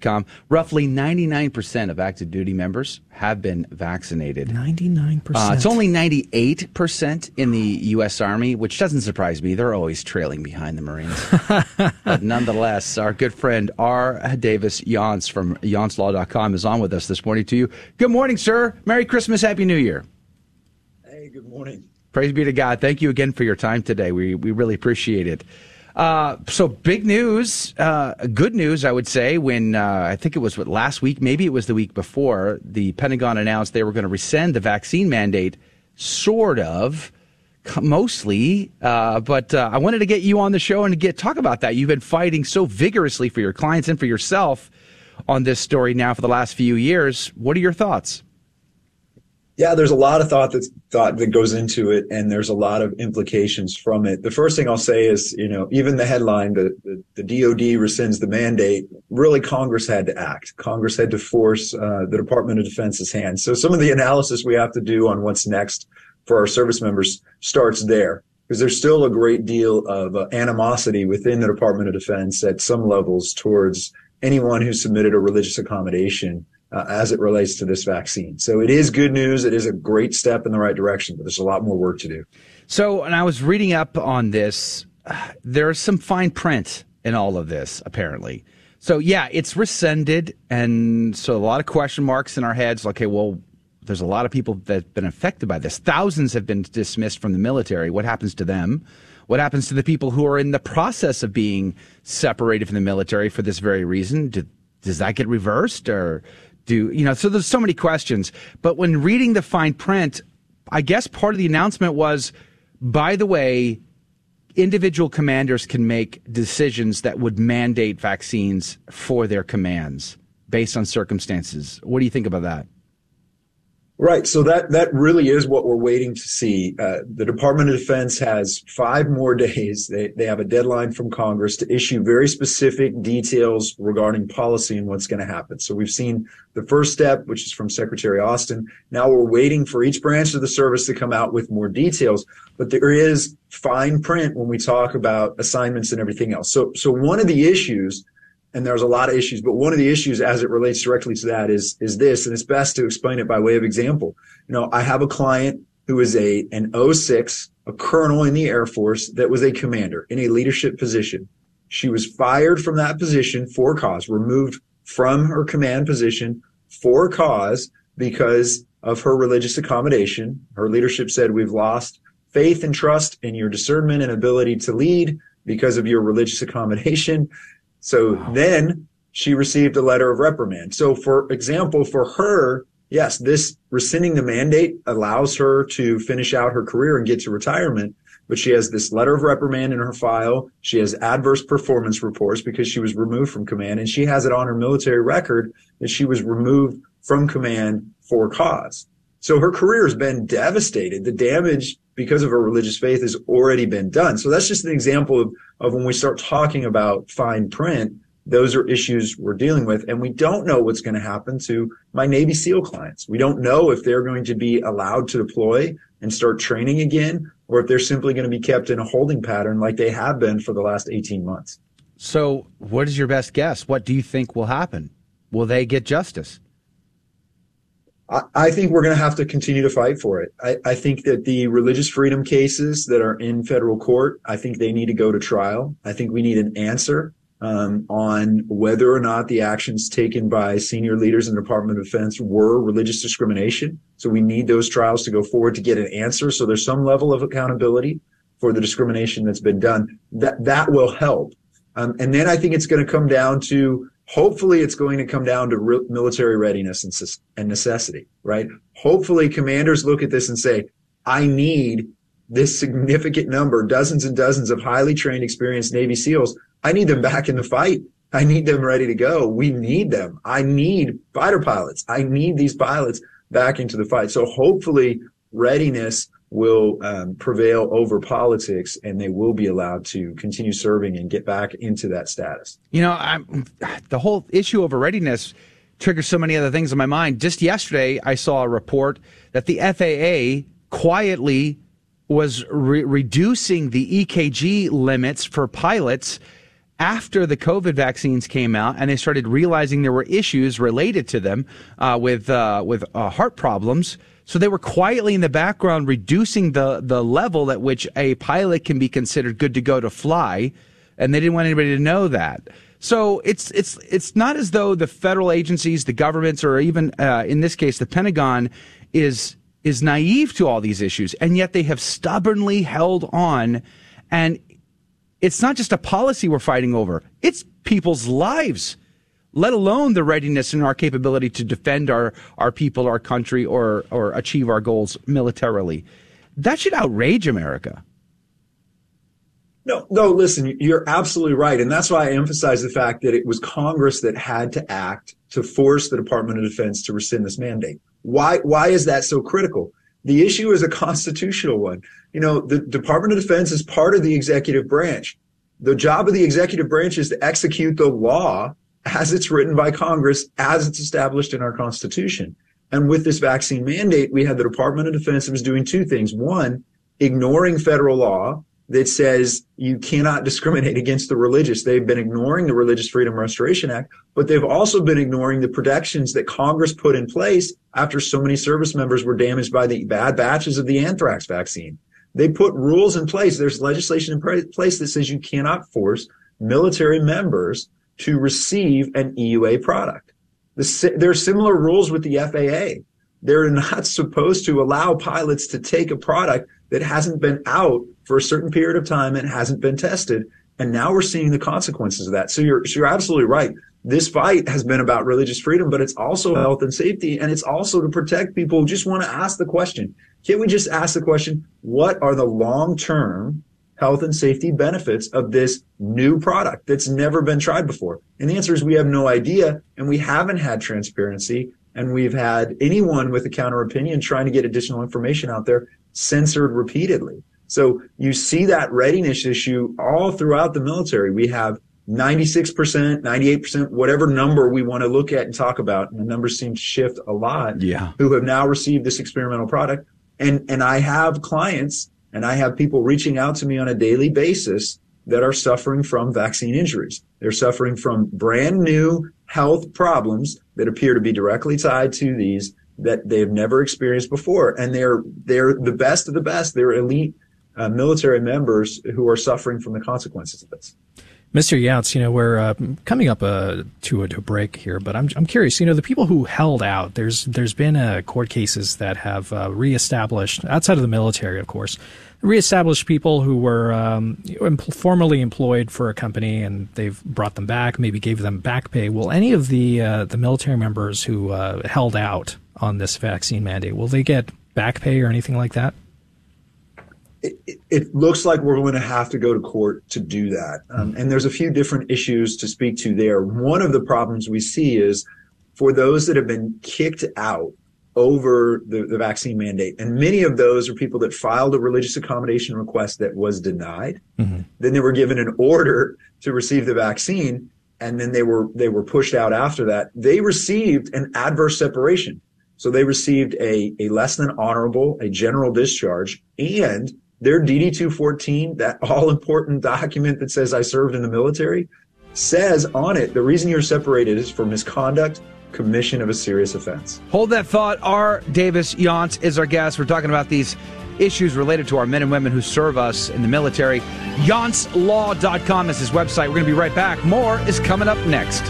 Com. Roughly 99% of active duty members have been vaccinated. 99%. Uh, it's only 98% in the U.S. Army, which doesn't surprise me. They're always trailing behind the Marines. but nonetheless, our good friend R. Davis Younts from YountsLaw.com is on with us this morning to you. Good morning, sir. Merry Christmas. Happy New Year. Hey, good morning. Praise be to God. Thank you again for your time today. We, we really appreciate it. Uh, so big news, uh, good news, I would say. When uh, I think it was what last week, maybe it was the week before, the Pentagon announced they were going to rescind the vaccine mandate, sort of, mostly. Uh, but uh, I wanted to get you on the show and to get talk about that. You've been fighting so vigorously for your clients and for yourself on this story now for the last few years. What are your thoughts? Yeah, there's a lot of thought that's thought that goes into it, and there's a lot of implications from it. The first thing I'll say is, you know, even the headline, the, the, the DoD rescinds the mandate. Really, Congress had to act. Congress had to force uh, the Department of Defense's hand. So some of the analysis we have to do on what's next for our service members starts there because there's still a great deal of uh, animosity within the Department of Defense at some levels towards anyone who submitted a religious accommodation uh, as it relates to this vaccine. So it is good news. It is a great step in the right direction, but there's a lot more work to do. So, and I was reading up on this. There's some fine print in all of this, apparently. So, yeah, it's rescinded. And so a lot of question marks in our heads. Okay, well, there's a lot of people that have been affected by this. Thousands have been dismissed from the military. What happens to them? What happens to the people who are in the process of being separated from the military for this very reason? Do, does that get reversed or do you know? So there's so many questions. But when reading the fine print, I guess part of the announcement was, by the way, individual commanders can make decisions that would mandate vaccines for their commands based on circumstances. What do you think about that? Right. So that, that really is what we're waiting to see. Uh, the Department of Defense has five more days. They, they have a deadline from Congress to issue very specific details regarding policy and what's going to happen. So we've seen the first step, which is from Secretary Austin. Now we're waiting for each branch of the service to come out with more details, but there is fine print when we talk about assignments and everything else. So, so one of the issues and there's a lot of issues, but one of the issues as it relates directly to that is, is this, and it's best to explain it by way of example. You know, I have a client who is a, an 06, a colonel in the Air Force that was a commander in a leadership position. She was fired from that position for cause, removed from her command position for cause because of her religious accommodation. Her leadership said, we've lost faith and trust in your discernment and ability to lead because of your religious accommodation. So wow. then she received a letter of reprimand. So for example, for her, yes, this rescinding the mandate allows her to finish out her career and get to retirement. But she has this letter of reprimand in her file. She has adverse performance reports because she was removed from command and she has it on her military record that she was removed from command for cause. So her career has been devastated. The damage because of her religious faith has already been done. So that's just an example of, of when we start talking about fine print, those are issues we're dealing with. And we don't know what's going to happen to my Navy SEAL clients. We don't know if they're going to be allowed to deploy and start training again, or if they're simply going to be kept in a holding pattern like they have been for the last 18 months. So, what is your best guess? What do you think will happen? Will they get justice? I, think we're going to have to continue to fight for it. I, I, think that the religious freedom cases that are in federal court, I think they need to go to trial. I think we need an answer um, on whether or not the actions taken by senior leaders in the Department of Defense were religious discrimination. So we need those trials to go forward to get an answer. So there's some level of accountability for the discrimination that's been done. That that will help. Um, and then I think it's going to come down to Hopefully, it's going to come down to re- military readiness and, and necessity, right? Hopefully, commanders look at this and say, I need this significant number, dozens and dozens of highly trained, experienced Navy SEALs. I need them back in the fight. I need them ready to go. We need them. I need fighter pilots. I need these pilots back into the fight. So hopefully readiness will um, prevail over politics and they will be allowed to continue serving and get back into that status. You know, I'm, the whole issue of readiness triggers so many other things in my mind. Just yesterday, I saw a report that the FAA quietly was re- reducing the EKG limits for pilots after the COVID vaccines came out, and they started realizing there were issues related to them uh, with uh, with uh, heart problems. So they were quietly in the background reducing the, the level at which a pilot can be considered good to go to fly. And they didn't want anybody to know that. So it's, it's, it's not as though the federal agencies, the governments, or even, uh, in this case, the Pentagon is, is naive to all these issues. And yet they have stubbornly held on. And it's not just a policy we're fighting over. It's people's lives let alone the readiness and our capability to defend our, our people, our country, or, or achieve our goals militarily. That should outrage America. No, no, listen, you're absolutely right. And that's why I emphasize the fact that it was Congress that had to act to force the Department of Defense to rescind this mandate. Why, why is that so critical? The issue is a constitutional one. You know, the Department of Defense is part of the executive branch. The job of the executive branch is to execute the law as it's written by Congress, as it's established in our Constitution. And with this vaccine mandate, we had the Department of Defense was doing two things. One, ignoring federal law that says you cannot discriminate against the religious. They've been ignoring the Religious Freedom Restoration Act, but they've also been ignoring the protections that Congress put in place after so many service members were damaged by the bad batches of the anthrax vaccine. They put rules in place. There's legislation in place that says you cannot force military members to receive an EUA product. The, there are similar rules with the FAA. They're not supposed to allow pilots to take a product that hasn't been out for a certain period of time and hasn't been tested. And now we're seeing the consequences of that. So you're, so you're absolutely right. This fight has been about religious freedom, but it's also health and safety. And it's also to protect people who just want to ask the question. Can't we just ask the question? What are the long term health and safety benefits of this new product that's never been tried before? And the answer is we have no idea and we haven't had transparency and we've had anyone with a counter opinion trying to get additional information out there censored repeatedly. So you see that readiness issue all throughout the military. We have 96%, 98%, whatever number we want to look at and talk about. And the numbers seem to shift a lot. Yeah. Who have now received this experimental product. And, and I have clients and I have people reaching out to me on a daily basis that are suffering from vaccine injuries. They're suffering from brand new health problems that appear to be directly tied to these that they've never experienced before. And they're, they're the best of the best. They're elite uh, military members who are suffering from the consequences of this. Mr. Younts, you know, we're uh, coming up uh, to, a, to, a, break here, but I'm, I'm curious, you know, the people who held out, there's, there's been uh, court cases that have uh, reestablished, outside of the military, of course, reestablished people who were um, formerly employed for a company and they've brought them back, maybe gave them back pay. Will any of the, uh, the military members who uh, held out on this vaccine mandate, will they get back pay or anything like that? It, it, looks like we're going to have to go to court to do that. Um, and there's a few different issues to speak to there. One of the problems we see is for those that have been kicked out over the, the vaccine mandate, and many of those are people that filed a religious accommodation request that was denied. Mm-hmm. Then they were given an order to receive the vaccine, and then they were they were pushed out after that. They received an adverse separation. So they received a, a less than honorable, a general discharge, and their DD 214, that all important document that says I served in the military, says on it the reason you're separated is for misconduct, commission of a serious offense. Hold that thought. R. Davis Younts is our guest. We're talking about these issues related to our men and women who serve us in the military. YountsLaw.com is his website. We're going to be right back. More is coming up next.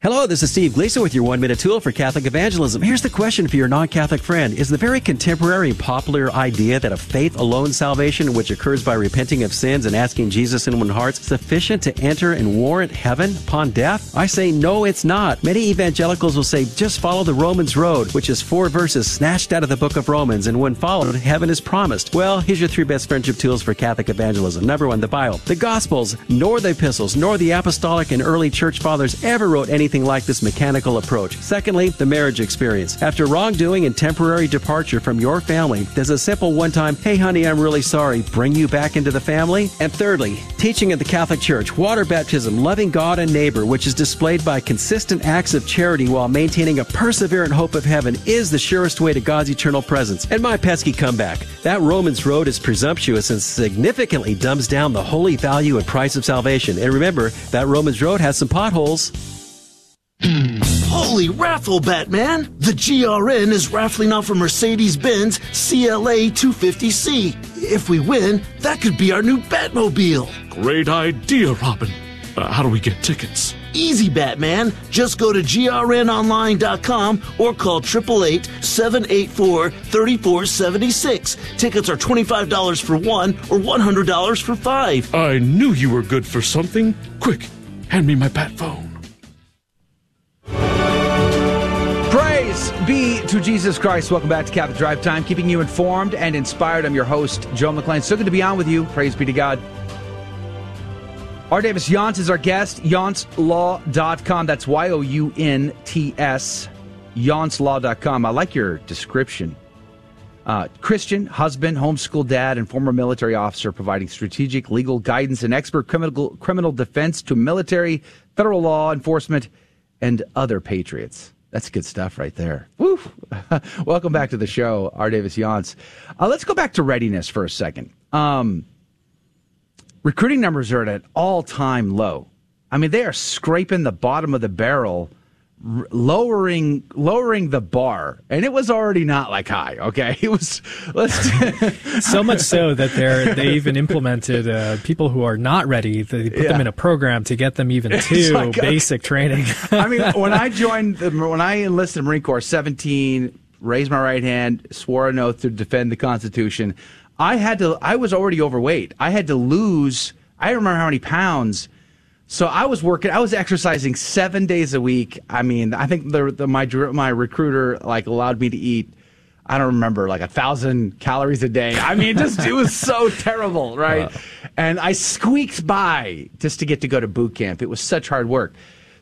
Hello, this is Steve Gleason with your one minute tool for Catholic evangelism. Here's the question for your non Catholic friend Is the very contemporary popular idea that a faith alone salvation, which occurs by repenting of sins and asking Jesus in one heart, sufficient to enter and warrant heaven upon death? I say no, it's not. Many evangelicals will say just follow the Romans road, which is four verses snatched out of the book of Romans, and when followed, heaven is promised. Well, here's your three best friendship tools for Catholic evangelism. Number one, the Bible. The Gospels, nor the epistles, nor the apostolic and early church fathers ever wrote anything anything like this mechanical approach. Secondly, the marriage experience. After wrongdoing and temporary departure from your family, does a simple one time, hey honey, I'm really sorry, bring you back into the family? And thirdly, teaching of the Catholic Church, water baptism, loving God and neighbor, which is displayed by consistent acts of charity while maintaining a perseverant hope of heaven, is the surest way to God's eternal presence. And my pesky comeback. That Romans road is presumptuous and significantly dumbs down the holy value and price of salvation. And remember, that Romans road has some potholes. Holy raffle, Batman! The GRN is raffling off a Mercedes Benz CLA 250C. If we win, that could be our new Batmobile. Great idea, Robin. Uh, how do we get tickets? Easy, Batman. Just go to grnonline.com or call 888 784 3476. Tickets are $25 for one or $100 for five. I knew you were good for something. Quick, hand me my bat phone. Be to Jesus Christ. Welcome back to Catholic Drive Time, keeping you informed and inspired. I'm your host, Joe McClane. So good to be on with you. Praise be to God. R. Davis Younts is our guest. YountsLaw.com. That's Y O U N T S. YountsLaw.com. I like your description. Uh, Christian, husband, homeschool dad, and former military officer providing strategic legal guidance and expert criminal, criminal defense to military, federal law enforcement, and other patriots. That's good stuff right there. Woo! Welcome back to the show, R. Davis Younts. Uh, let's go back to readiness for a second. Um, recruiting numbers are at an all time low. I mean, they are scraping the bottom of the barrel, lowering lowering the bar, and it was already not like high. Okay, it was let's so much so that they're they even implemented uh, people who are not ready. They put Yeah. them in a program to get them even to like, okay. basic training. I mean, when I joined, the, when I enlisted Marine Corps, 17, raised my right hand, swore an oath to defend the Constitution. I had to, I was already overweight. I had to lose, I don't remember how many pounds. So I was working, I was exercising seven days a week. I mean, I think the, the my, my recruiter like allowed me to eat, I don't remember, like a thousand calories a day. I mean, just, it was so terrible, right? And I squeaked by just to get to go to boot camp. It was such hard work.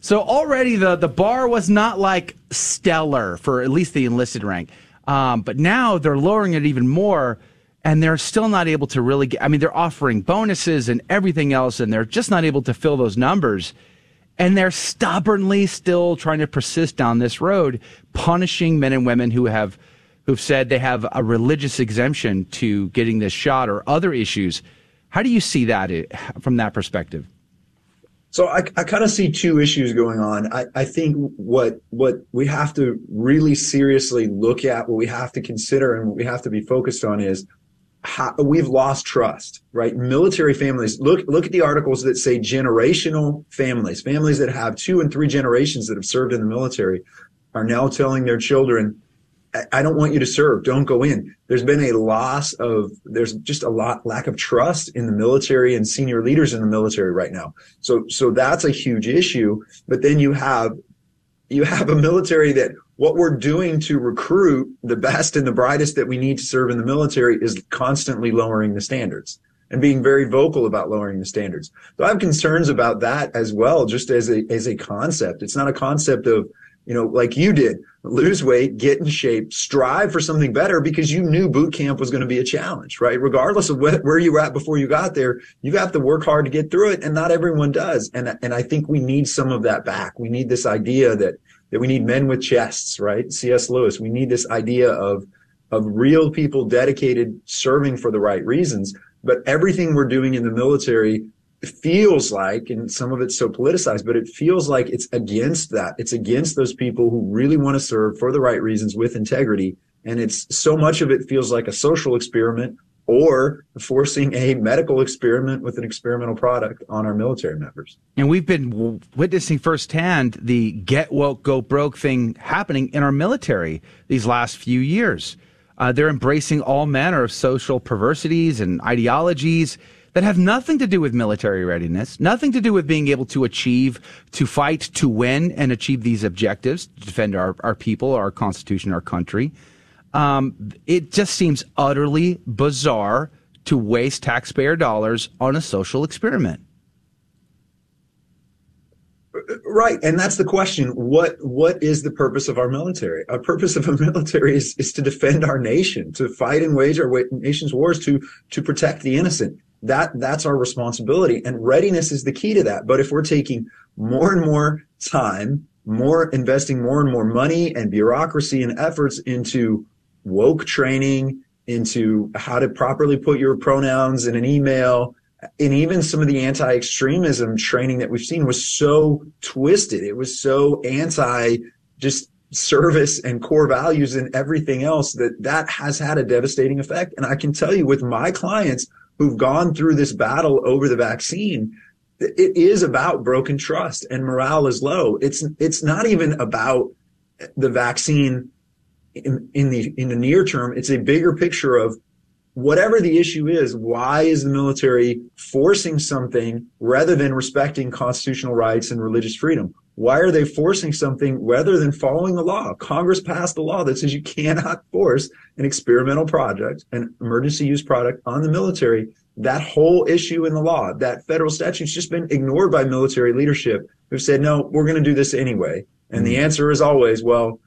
So already the the bar was not like stellar for at least the enlisted rank, um, but now they're lowering it even more, and they're still not able to really get. I mean, they're offering bonuses and everything else, and they're just not able to fill those numbers, and they're stubbornly still trying to persist down this road, punishing men and women who have who've said they have a religious exemption to getting this shot or other issues. How do you see that eh, from that perspective? So I, I kind of see two issues going on. I, I think what what we have to really seriously look at, what we have to consider, and what we have to be focused on is how, we've lost trust, right? Military families. Look look at the articles that say generational families, families that have two and three generations that have served in the military, are now telling their children, I- I don't want you to serve. Don't go in. There's been a loss of, there's just a lot, lack of trust in the military and senior leaders in the military right now. So, so that's a huge issue. But then you have, you have a military that what we're doing to recruit the best and the brightest that we need to serve in the military is constantly lowering the standards and being very vocal about lowering the standards. So I have concerns about that as well, just as a, as a concept. It's not a concept of, you know, like you did, lose weight, get in shape, strive for something better because you knew boot camp was going to be a challenge, right? Regardless of where, where you were at before you got there, you have to work hard to get through it. And not everyone does. And, and I think we need some of that back. We need this idea that, that we need men with chests, right? C.S. Lewis. We need this idea of, of real people dedicated serving for the right reasons. But everything we're doing in the military feels like, and some of it's so politicized, but it feels like it's against that. It's against those people who really want to serve for the right reasons with integrity. And it's so much of it feels like a social experiment or forcing a medical experiment with an experimental product on our military members. And we've been witnessing firsthand the get woke, go broke thing happening in our military these last few years. Uh, they're embracing all manner of social perversities and ideologies that have nothing to do with military readiness, nothing to do with being able to achieve, to fight, to win, and achieve these objectives, to defend our, our people, our constitution, our country. Um, it just seems utterly bizarre to waste taxpayer dollars on a social experiment. Right. And that's the question. What, what is the purpose of our military? Our purpose of a military is, is to defend our nation, to fight and wage our nation's wars, to, to protect the innocent. That, that's our responsibility. And readiness is the key to that. But if we're taking more and more time, more investing more and more money and bureaucracy and efforts into woke training, into how to properly put your pronouns in an email, and even some of the anti-extremism training that we've seen was so twisted. It was so anti just service and core values and everything else that that has had a devastating effect. And I can tell you with my clients who've gone through this battle over the vaccine, it is about broken trust and morale is low. It's, it's not even about the vaccine in, in the, in the near term. It's a bigger picture of whatever the issue is, why is the military forcing something rather than respecting constitutional rights and religious freedom? Why are they forcing something rather than following the law? Congress passed a law that says you cannot force an experimental project, an emergency use product on the military that whole issue in the law, that federal statute's just been ignored by military leadership who've said, no, we're going to do this anyway. And the Mm. answer is always, well,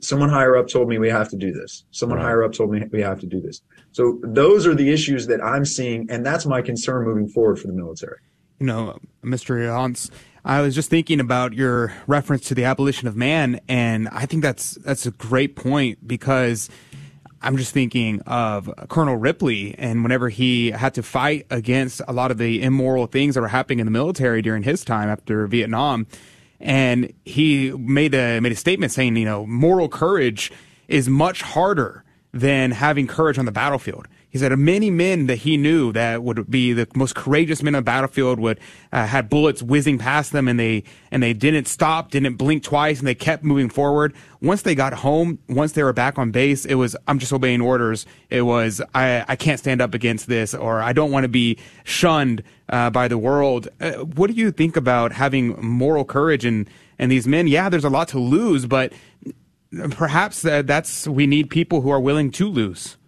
someone higher up told me we have to do this. Someone Right. higher up told me we have to do this. So those are the issues that I'm seeing. And that's my concern moving forward for the military. you know, Mr. Younts, I was just thinking about your reference to the abolition of man, and I think that's that's a great point because I'm just thinking of Colonel Ripley and whenever he had to fight against a lot of the immoral things that were happening in the military during his time after Vietnam, and he made a made a statement saying, you know, moral courage is much harder than having courage on the battlefield. He said many men that he knew that would be the most courageous men on the battlefield would uh, had bullets whizzing past them and they and they didn't stop, didn't blink twice, and they kept moving forward. Once they got home, once they were back on base, it was I'm just obeying orders. It was I I can't stand up against this or I don't want to be shunned uh, by the world. Uh, what do you think about having moral courage and and these men? Yeah, there's a lot to lose, but perhaps uh, that's we need people who are willing to lose.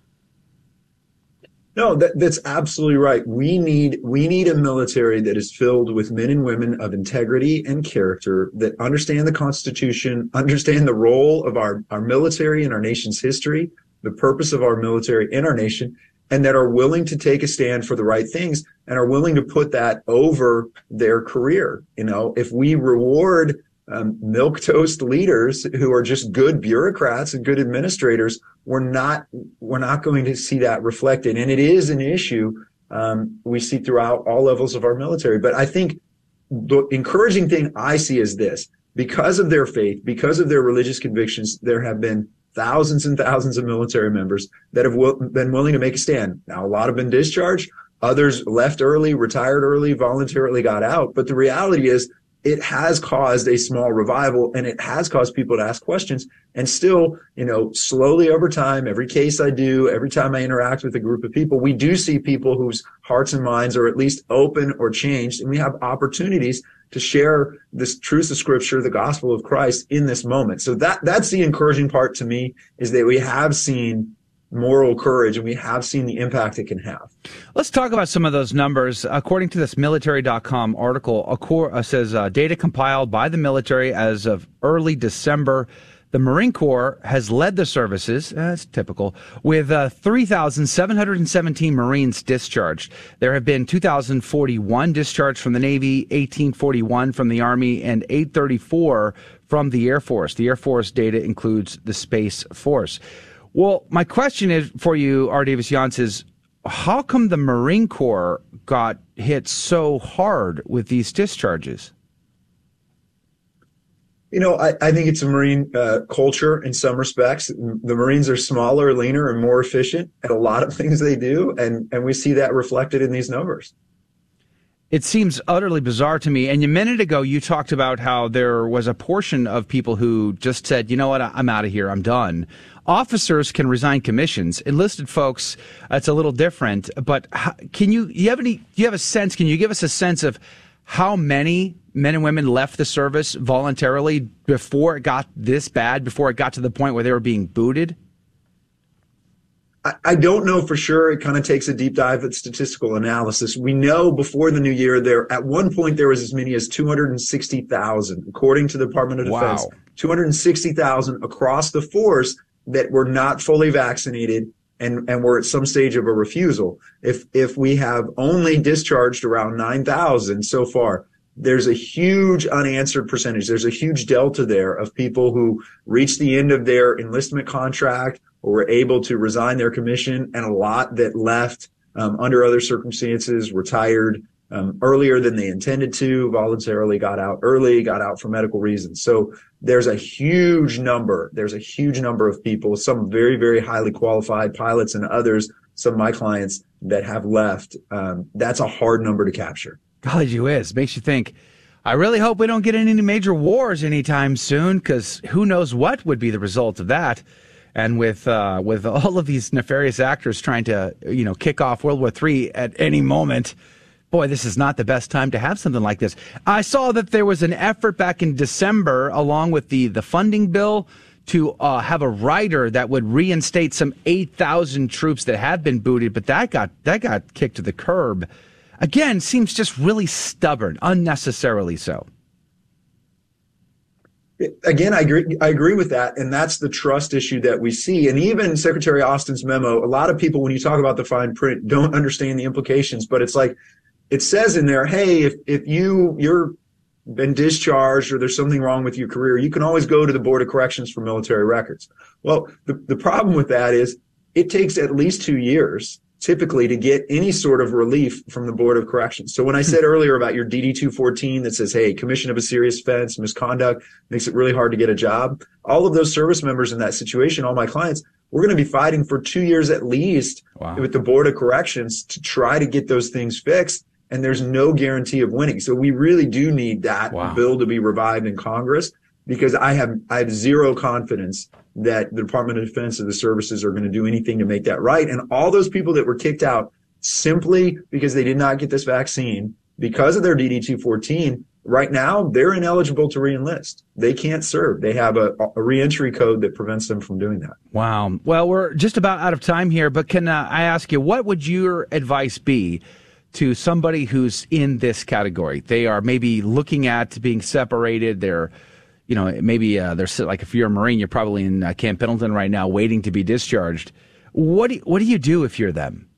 No, that, that's absolutely right. We need we need a military that is filled with men and women of integrity and character that understand the Constitution, understand the role of our, our military in our nation's history, the purpose of our military in our nation, and that are willing to take a stand for the right things and are willing to put that over their career. You know, if we reward um, milk toast leaders who are just good bureaucrats and good administrators, we're not we're not going to see that reflected, and it is an issue um, we see throughout all levels of our military. But I think the encouraging thing I see is this: because of their faith, because of their religious convictions, there have been thousands and thousands of military members that have been willing to make a stand. Now, a lot have been discharged. Others left early, retired early, voluntarily got out. But the reality is it has caused a small revival and it has caused people to ask questions and still, you know, slowly over time, every case I do, every time I interact with a group of people, we do see people whose hearts and minds are at least open or changed. And we have opportunities to share this truth of scripture, the gospel of Christ in this moment. So that, that's the encouraging part to me is that we have seen moral courage and we have seen the impact it can have. Let's talk about some of those numbers. According to this military.com article, uh, says uh, data compiled by the military as of early December. The Marine Corps has led the services, that's typical, with uh, 3,717 Marines discharged. There have been 2,041 discharged from the Navy, 1841 from the Army, and 834 from the Air Force. The Air Force data includes the Space Force. Well, my question is for you, R. Davis Younts, is how come the Marine Corps got hit so hard with these discharges? You know, I, I think it's a Marine uh, culture in some respects. The Marines are smaller, leaner, and more efficient at a lot of things they do, and and we see that reflected in these numbers. It seems utterly bizarre to me. And a minute ago, you talked about how there was a portion of people who just said, you know what, I'm out of here, I'm done. Officers can resign commissions. Enlisted folks, it's a little different. But how, can you, you have any, do you have a sense, can you give us a sense of how many men and women left the service voluntarily before it got this bad, before it got to the point where they were being booted? I, don't know for sure. It kind of takes a deep dive at statistical analysis. We know before the new year, there at one point there was as many as 260,000, according to the Department of Defense, Wow. 260,000 across the force that were not fully vaccinated and, and were at some stage of a refusal. If, if we have only discharged around 9,000 so far, there's a huge unanswered percentage. There's a huge delta there of people who reached the end of their enlistment contract or were able to resign their commission and a lot that left um, under other circumstances, retired um, earlier than they intended to, voluntarily got out early, got out for medical reasons. So there's a huge number. There's a huge number of people, some very, very highly qualified pilots and others, some of my clients that have left. Um, that's a hard number to capture. Golly, you is. Makes you think. I really hope we don't get in any major wars anytime soon, because who knows what would be the result of that. And with uh, with all of these nefarious actors trying to you know kick off World War III at any moment, boy, this is not the best time to have something like this. I saw that there was an effort back in December, along with the the funding bill, to uh, have a rider that would reinstate some 8,000 troops that have been booted, but that got that got kicked to the curb. Again, seems just really stubborn, unnecessarily so. Again, I agree. I agree with that, and that's the trust issue that we see. And even Secretary Austin's memo, a lot of people, when you talk about the fine print, don't understand the implications. But it's like it says in there, hey, if if you you're been discharged or there's something wrong with your career, you can always go to the Board of Corrections for military records. Well, the, the problem with that is it takes at least two years typically to get any sort of relief from the Board of Corrections. So when I hmm. said earlier about your DD 214 that says, hey, commission of a serious offense, misconduct makes it really hard to get a job, all of those service members in that situation, all my clients, we're going to be fighting for two years at least wow. with the Board of Corrections to try to get those things fixed. And there's no guarantee of winning. So we really do need that wow. bill to be revived in Congress because I have, I have zero confidence that the Department of Defense or the services are going to do anything to make that right. And all those people that were kicked out simply because they did not get this vaccine because of their DD214, right now they're ineligible to reenlist. They can't serve. They have a, a reentry code that prevents them from doing that. Wow. Well, we're just about out of time here, but can uh, I ask you, what would your advice be to somebody who's in this category? They are maybe looking at being separated. They're you know, maybe uh, there's like if you're a Marine, you're probably in uh, Camp Pendleton right now, waiting to be discharged. What do what do you do if you're them?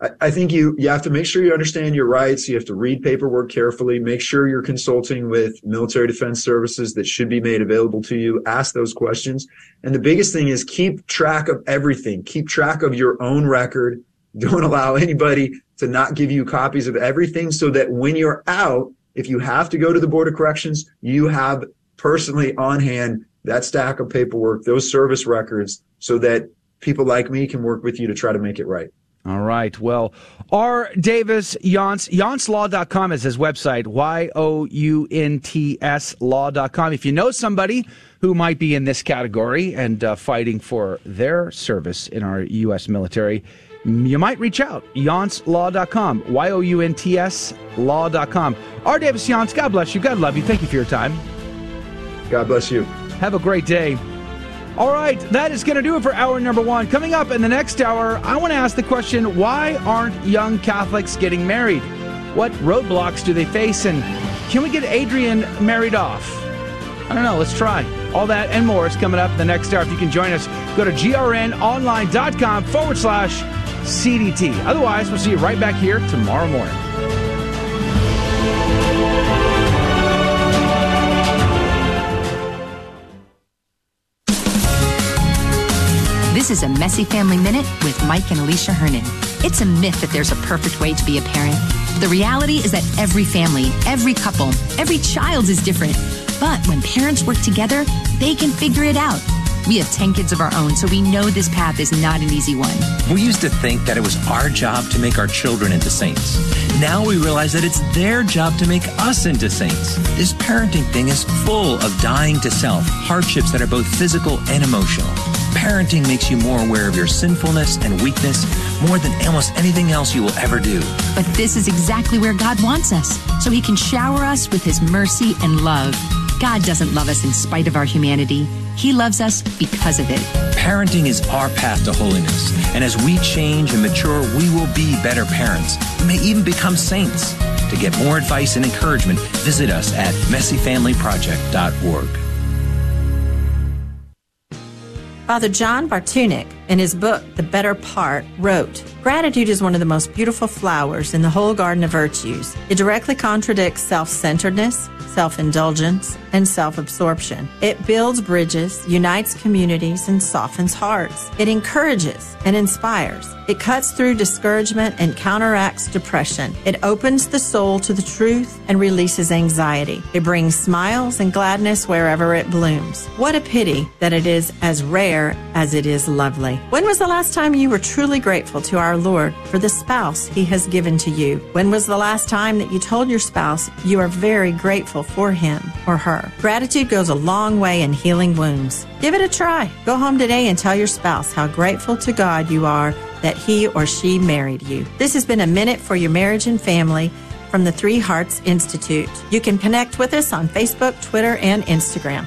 I, I think you you have to make sure you understand your rights. You have to read paperwork carefully. Make sure you're consulting with military defense services that should be made available to you. Ask those questions. And the biggest thing is keep track of everything. Keep track of your own record. Don't allow anybody to not give you copies of everything so that when you're out, if you have to go to the Board of Corrections, you have personally on hand that stack of paperwork, those service records, so that people like me can work with you to try to make it right. All right. Well, R. Davis Younts, yountslaw.com is his website, Y O U N T S law.com. If you know somebody who might be in this category and uh, fighting for their service in our U.S. military, you might reach out. YountsLaw.com. Y O U N T S Law.com. R. Davis Younts, God bless you. God love you. Thank you for your time. God bless you. Have a great day. All right, that is going to do it for hour number one. Coming up in the next hour, I want to ask the question why aren't young Catholics getting married? What roadblocks do they face? And can we get Adrian married off? I don't know. Let's try. All that and more is coming up in the next hour. If you can join us, go to grnonline.com forward slash CDT. Otherwise, we'll see you right back here tomorrow morning. This is a Messy Family Minute with Mike and Alicia Hernon. It's a myth that there's a perfect way to be a parent. The reality is that every family, every couple, every child is different. But when parents work together, they can figure it out. We have 10 kids of our own, so we know this path is not an easy one. We used to think that it was our job to make our children into saints. Now we realize that it's their job to make us into saints. This parenting thing is full of dying to self, hardships that are both physical and emotional. Parenting makes you more aware of your sinfulness and weakness more than almost anything else you will ever do. But this is exactly where God wants us, so He can shower us with His mercy and love. God doesn't love us in spite of our humanity. He loves us because of it. Parenting is our path to holiness. And as we change and mature, we will be better parents. We may even become saints. To get more advice and encouragement, visit us at messyfamilyproject.org. Father John Bartunek, in his book, The Better Part, wrote Gratitude is one of the most beautiful flowers in the whole garden of virtues. It directly contradicts self centeredness, self indulgence, and self absorption. It builds bridges, unites communities, and softens hearts. It encourages and inspires. It cuts through discouragement and counteracts depression. It opens the soul to the truth and releases anxiety. It brings smiles and gladness wherever it blooms. What a pity that it is as rare as it is lovely. When was the last time you were truly grateful to our Lord for the spouse He has given to you? When was the last time that you told your spouse you are very grateful for him or her? Gratitude goes a long way in healing wounds. Give it a try. Go home today and tell your spouse how grateful to God you are that he or she married you. This has been a minute for your marriage and family from the Three Hearts Institute. You can connect with us on Facebook, Twitter, and Instagram.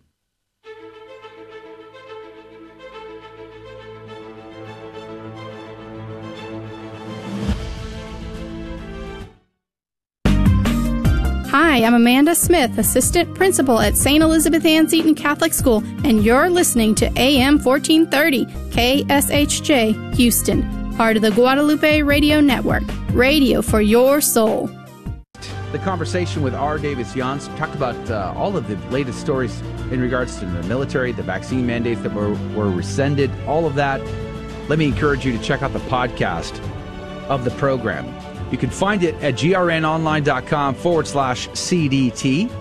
Hi, I'm Amanda Smith, Assistant Principal at St. Elizabeth Ann Seton Catholic School, and you're listening to AM 1430 KSHJ Houston, part of the Guadalupe Radio Network. Radio for your soul. The conversation with R. Davis Younts talked about uh, all of the latest stories in regards to the military, the vaccine mandates that were, were rescinded, all of that. Let me encourage you to check out the podcast of the program. You can find it at grnonline.com forward slash CDT.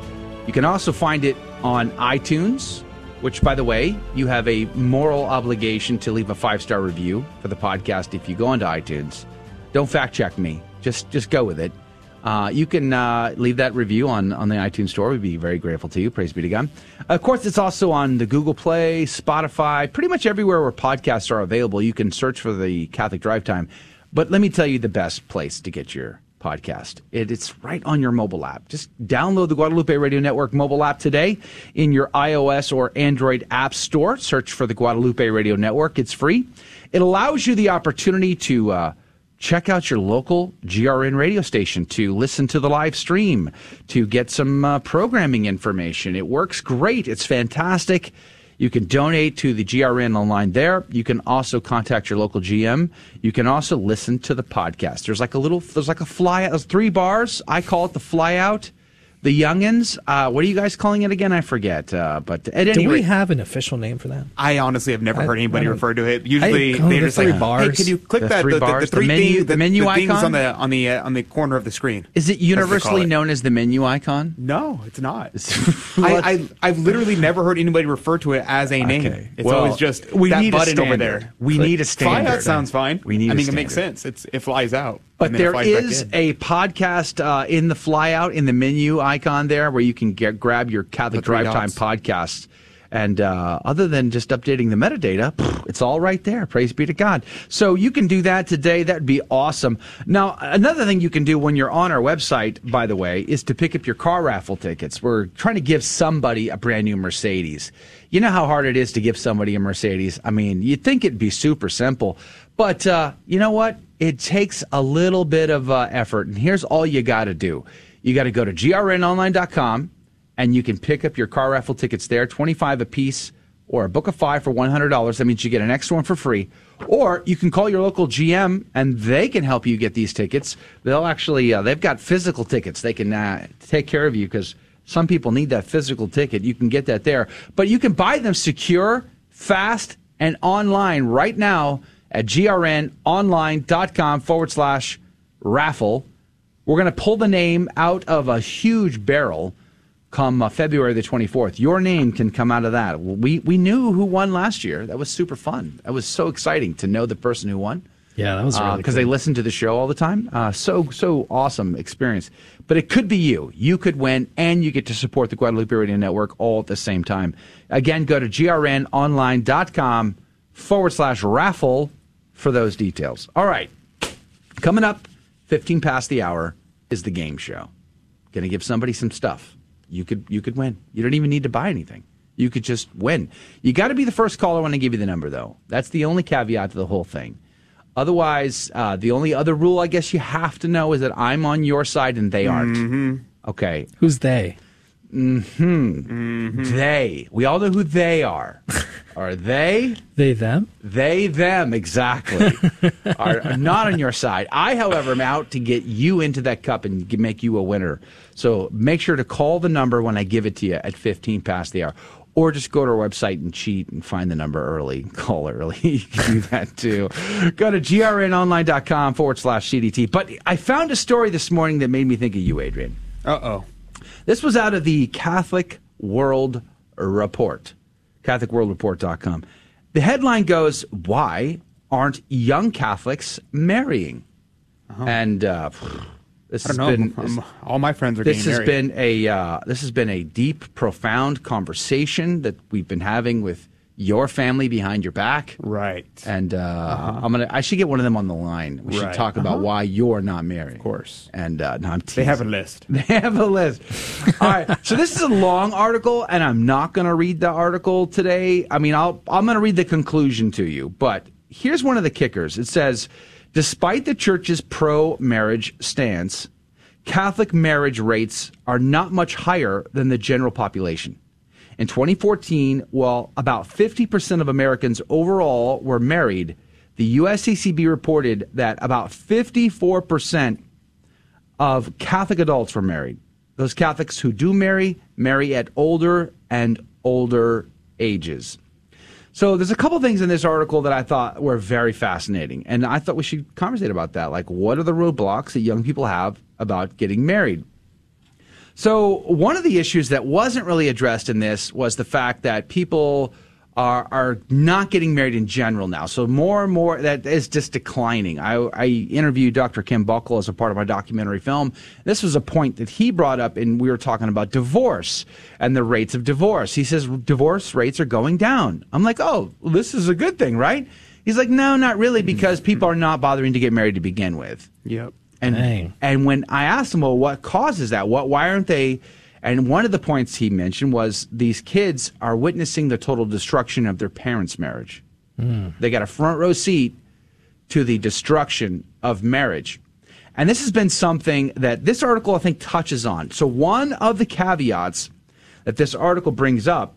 You can also find it on iTunes, which, by the way, you have a moral obligation to leave a five star review for the podcast if you go onto iTunes. Don't fact check me, just, just go with it. Uh, you can uh, leave that review on, on the iTunes store. We'd be very grateful to you. Praise be to God. Of course, it's also on the Google Play, Spotify, pretty much everywhere where podcasts are available. You can search for the Catholic Drive Time. But let me tell you the best place to get your podcast. It, it's right on your mobile app. Just download the Guadalupe Radio Network mobile app today in your iOS or Android app store. Search for the Guadalupe Radio Network. It's free. It allows you the opportunity to uh, check out your local GRN radio station, to listen to the live stream, to get some uh, programming information. It works great. It's fantastic. You can donate to the GRN online there. You can also contact your local GM. You can also listen to the podcast. There's like a little, there's like a fly out, there's three bars. I call it the fly out. The Youngins, uh, what are you guys calling it again? I forget. Uh, but at any Do we rate, have an official name for that? I honestly have never I- heard anybody refer to it. Usually I they're the just three like, bars. "Hey, can you click The that three the, the, the the three menu- things, the menu the icon? on the on the uh, on the corner of the screen?" is it That's what they universally call it. known as the menu icon? No, it's not. I, I I've literally never heard anybody refer to it as a name. Okay. It's Well, always just we that need a button over there. We Click. need a Fly standard. out sounds fine. We need I a mean, it makes sense. It's it flies out. But and then it there is a podcast uh, in the flyout in the menu icon there where you can get grab your Catholic Drive Time podcast. And uh, other than just updating the metadata, pff, it's all right there. Praise be to God. So you can do that today. That'd be awesome. Now, another thing you can do when you're on our website, by the way, is to pick up your car raffle tickets. We're trying to give somebody a brand new Mercedes. You know how hard it is to give somebody a Mercedes? I mean, you'd think it'd be super simple. But uh, you know what? It takes a little bit of uh, effort. And here's all you got to do you got to go to grnonline.com and you can pick up your car raffle tickets there, 25 a piece or a book of five for $100. That means you get an extra one for free. Or you can call your local GM and they can help you get these tickets. They'll actually, uh, they've got physical tickets. They can uh, take care of you because some people need that physical ticket. You can get that there. But you can buy them secure, fast, and online right now at grnonline.com forward slash raffle. We're going to pull the name out of a huge barrel come uh, February the 24th. Your name can come out of that. We, we knew who won last year. That was super fun. That was so exciting to know the person who won. Yeah, that was really Because cool. they listen to the show all the time. Uh, so, so awesome experience. But it could be you. You could win, and you get to support the Guadalupe Radio Network all at the same time. Again, go to grnonline.com forward slash raffle for those details. All right. Coming up, 15 past the hour, is the game show. Going to give somebody some stuff. You could you could win. You don't even need to buy anything. You could just win. You got to be the first caller when I give you the number, though. That's the only caveat to the whole thing. Otherwise, uh, the only other rule I guess you have to know is that I'm on your side and they aren't. Mm-hmm. Okay. Who's they? Hmm. They. We all know who they are. Are they? They, them? They, them, exactly, are, are not on your side. I, however, am out to get you into that cup and make you a winner. So make sure to call the number when I give it to you at 15 past the hour. Or just go to our website and cheat and find the number early. Call early. you can do that too. Go to grnonline.com forward slash CDT. But I found a story this morning that made me think of you, Adrian. Uh oh. This was out of the Catholic World Report, CatholicWorldReport.com. The headline goes, Why aren't young Catholics marrying? And uh, This has know. been Um, all my friends are this has married. been a uh, this has been a deep, profound conversation that we've been having with your family behind your back. Right. And uh, I'm gonna I should get one of them on the line. We should Right. talk about Uh-huh. why you're not married. Of course. And uh, no, I'm They have a list. They have a list. All right. So this is a long article, and I'm not going to read the article today. I mean, I'll I'm going to read the conclusion to you. But here's one of the kickers. It says, despite the church's pro-marriage stance, Catholic marriage rates are not much higher than the general population. In 2014, while about 50% of Americans overall were married, the USCCB reported that about 54% of Catholic adults were married. Those Catholics who do marry, marry at older and older ages. So there's a couple things in this article that I thought were very fascinating, and I thought we should conversate about that. Like, what are the roadblocks that young people have about getting married? So one of the issues that wasn't really addressed in this was the fact that people are are not getting married in general now. So more and more that is just declining. I, I interviewed Dr. Kim Buckle as a part of my documentary film. This was a point that he brought up, and we were talking about divorce and the rates of divorce. He says divorce rates are going down. I'm like, oh, this is a good thing, right? He's like, no, not really, because people are not bothering to get married to begin with. Yep. And Dang. and when I asked him, well, what causes that? What why aren't they? And one of the points he mentioned was these kids are witnessing the total destruction of their parents' marriage. Hmm. They got a front row seat to the destruction of marriage. And this has been something that this article, I think, touches on. So, one of the caveats that this article brings up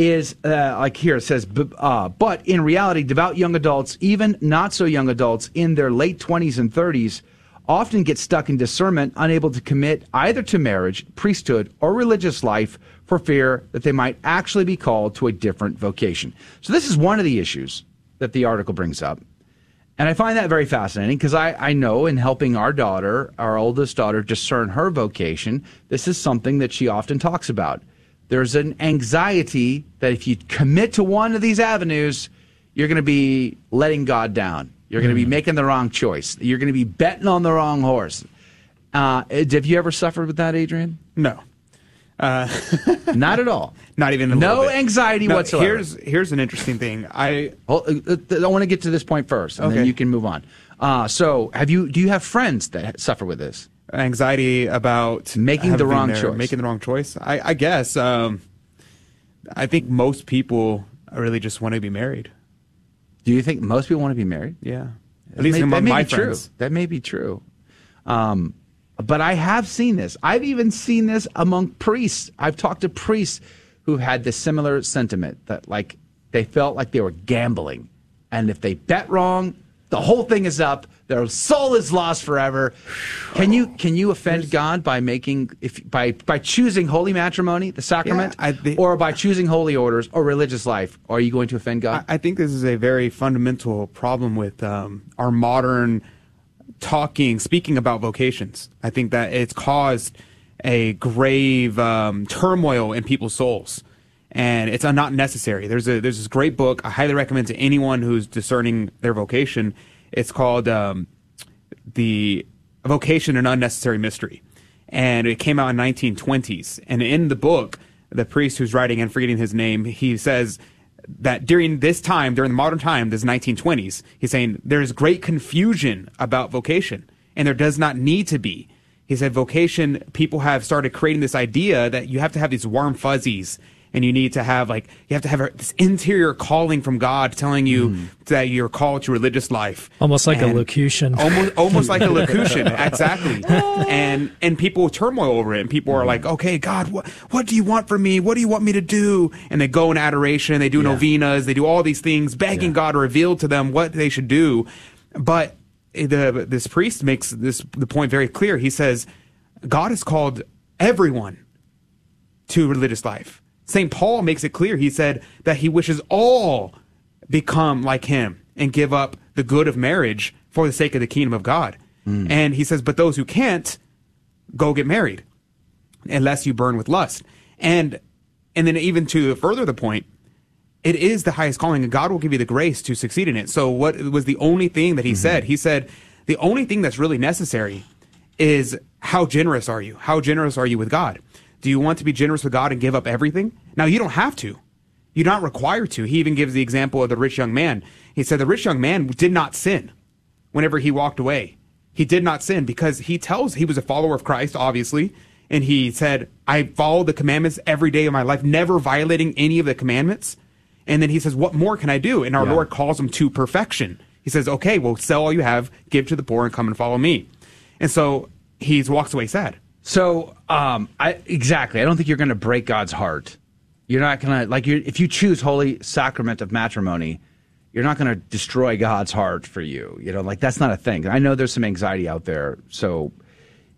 is uh, like here it says, uh, but in reality, devout young adults, even not so young adults in their late 20s and 30s, often get stuck in discernment, unable to commit either to marriage, priesthood, or religious life for fear that they might actually be called to a different vocation. So, this is one of the issues that the article brings up. And I find that very fascinating because I, I know in helping our daughter, our oldest daughter, discern her vocation, this is something that she often talks about. There's an anxiety that if you commit to one of these avenues, you're going to be letting God down. You're going to be making the wrong choice. You're going to be betting on the wrong horse. Uh, have you ever suffered with that, Adrian? No. Uh, Not at all. Not even a No little bit. No anxiety No, whatsoever. Here's here's an interesting thing. I Hold- uh, I want to get to this point first, and then you can move on. Uh, so, have you? Do you have friends that suffer with this? Anxiety about Making the wrong choice. Making the wrong choice. I, I guess. Um, I think most people really just want to be married. Do you think most people want to be married? Yeah. That At least may, among that may my be true. friends. That may be true. Um, but I have seen this. I've even seen this among priests. I've talked to priests who had this similar sentiment that like they felt like they were gambling, and if they bet wrong, the whole thing is up. Their soul is lost forever. Can you can you offend God by making if by by choosing holy matrimony, the sacrament, I thi- or by choosing holy orders or religious life? Are you going to offend God? I, I think this is a very fundamental problem with um, our modern talking, speaking about vocations. I think that it's caused a grave um, turmoil in people's souls, and it's not necessary. There's a there's this great book I highly recommend to anyone who's discerning their vocation. It's called um, the Vocation and Unnecessary Mystery, and it came out in 1920s. And in the book, the priest who's writing and forgetting his name, he says that during this time, during the modern time, this 1920s, he's saying there's great confusion about vocation, and there does not need to be. He said vocation, people have started creating this idea that you have to have these warm fuzzies and you need to have like you have to have a, this interior calling from God telling you hmm. that you're called to religious life. Almost like a And- locution. Almost almost like a locution, exactly. And and people turmoil over it and people are hmm. like, "Okay, God, what what do you want from me? What do you want me to do?" And they go in adoration, they do novenas, they do all these things begging God to reveal to them what they should do. But the this priest makes this the point very clear. He says, God has called everyone to religious life. St. Paul makes it clear. He said that he wishes all become like him and give up the good of marriage for the sake of the kingdom of God. Mm. And he says, but those who can't, go get married unless you burn with lust. And and then even to further the point, it is the highest calling and God will give you the grace to succeed in it. So what was the only thing that he mm-hmm. said? He said the only thing that's really necessary is how generous are you? How generous are you with God? Do you want to be generous with God and give up everything? Now, you don't have to. You're not required to. He even gives the example of the rich young man. He said the rich young man did not sin whenever he walked away. He did not sin because he tells he was a follower of Christ, obviously, and he said, I follow the commandments every day of my life, never violating any of the commandments. And then he says, What more can I do? And our Yeah. Lord calls him to perfection. He says, Okay, well, sell all you have, give to the poor, and come and follow me. And so he walks away sad. So, um, I exactly. I don't think you're going to break God's heart. You're not going to like you if you choose holy sacrament of matrimony, you're not going to destroy God's heart for you. You know, like that's not a thing. I know there's some anxiety out there. So,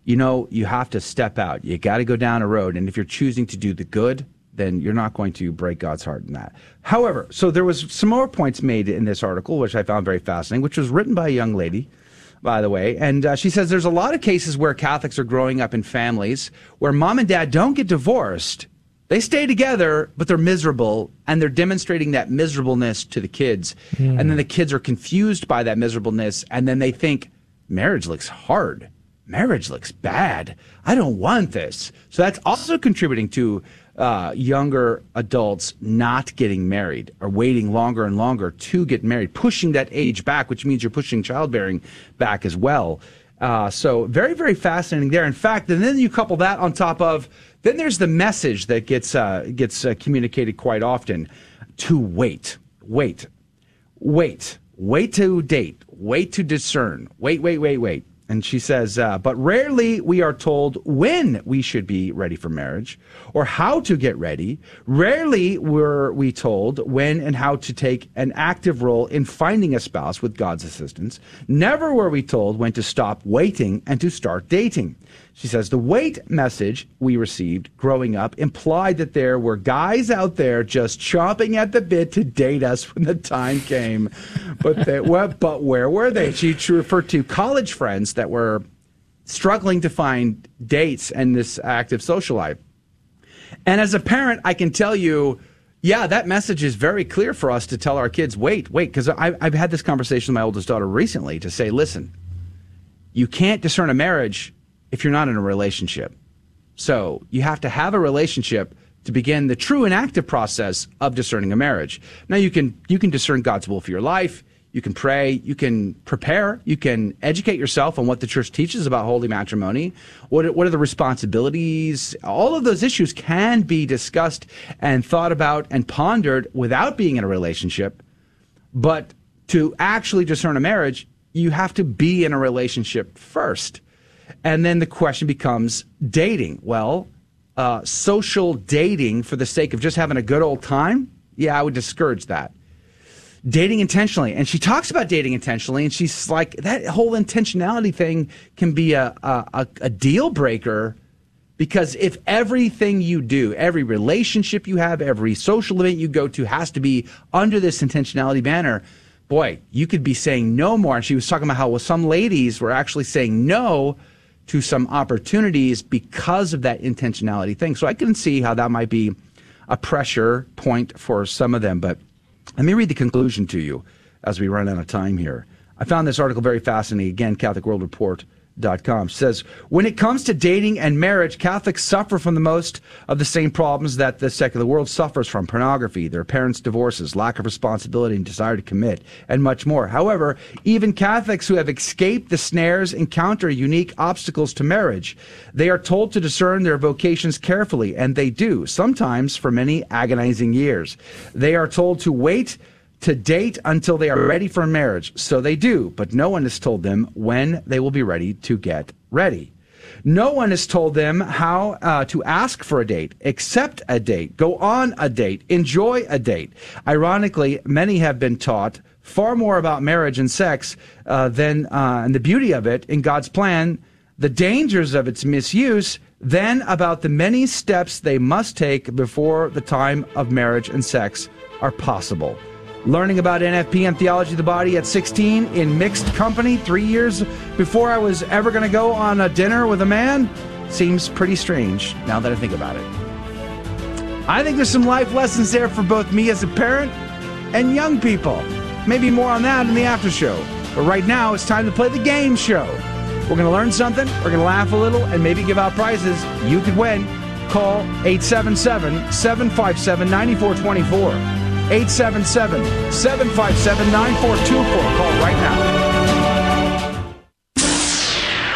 you know, you have to step out. You got to go down a road and if you're choosing to do the good, then you're not going to break God's heart in that. However, so there was some more points made in this article which I found very fascinating, which was written by a young lady by the way. And uh, she says there's a lot of cases where Catholics are growing up in families where mom and dad don't get divorced. They stay together, but they're miserable, and they're demonstrating that miserableness to the kids. Hmm. And then the kids are confused by that miserableness, and then they think, marriage looks hard. Marriage looks bad. I don't want this. So that's also contributing to uh, younger adults not getting married or waiting longer and longer to get married, pushing that age back, which means you're pushing childbearing back as well. Uh, so very, very fascinating there. In fact, and then you couple that on top of, then there's the message that gets uh, gets uh, communicated quite often: to wait, wait, wait, wait to date, wait to discern, wait, wait, wait, wait. And she says, uh, but rarely we are told when we should be ready for marriage or how to get ready. Rarely were we told when and how to take an active role in finding a spouse with God's assistance. Never were we told when to stop waiting and to start dating. She says the wait message we received growing up implied that there were guys out there just chomping at the bit to date us when the time came. But they, well, but where were they? She referred to college friends that were struggling to find dates and this active social life. And as a parent, I can tell you, yeah, that message is very clear for us to tell our kids, wait, wait, because I've had this conversation with my oldest daughter recently to say, listen, you can't discern a marriage if you're not in a relationship. So you have to have a relationship to begin the true and active process of discerning a marriage. Now you can you can discern God's will for your life. You can pray. You can prepare. You can educate yourself on what the church teaches about holy matrimony. What are, what are the responsibilities? All of those issues can be discussed and thought about and pondered without being in a relationship. But to actually discern a marriage, you have to be in a relationship first. And then the question becomes dating. Well, uh, social dating for the sake of just having a good old time, yeah, I would discourage that. Dating intentionally. And she talks about dating intentionally, and she's like, that whole intentionality thing can be a, a, a- deal breaker because if everything you do, every relationship you have, every social event you go to has to be under this intentionality banner, boy, you could be saying no more. And she was talking about how well, some ladies were actually saying no to some opportunities because of that intentionality thing. So I can see how that might be a pressure point for some of them. But let me read the conclusion to you as we run out of time here. I found this article very fascinating. Again, CatholicWorldReport.com says when it comes to dating and marriage, Catholics suffer from the most of the same problems that the secular world suffers from pornography, their parents' divorces, lack of responsibility and desire to commit, and much more. However, even Catholics who have escaped the snares encounter unique obstacles to marriage. They are told to discern their vocations carefully, and they do, sometimes for many agonizing years. They are told to wait to date until they are ready for marriage. So they do, but no one has told them when they will be ready to get ready. No one has told them how uh, to ask for a date, accept a date, go on a date, enjoy a date. Ironically, many have been taught far more about marriage and sex uh, than uh, and the beauty of it in God's plan, the dangers of its misuse, than about the many steps they must take before the time of marriage and sex are possible. Learning about NFP and theology of the body at 16 in mixed company, three years before I was ever going to go on a dinner with a man, seems pretty strange now that I think about it. I think there's some life lessons there for both me as a parent and young people. Maybe more on that in the after show. But right now, it's time to play the game show. We're going to learn something, we're going to laugh a little, and maybe give out prizes. You could win. Call 877 757 9424. 877 757 9424. Call right now.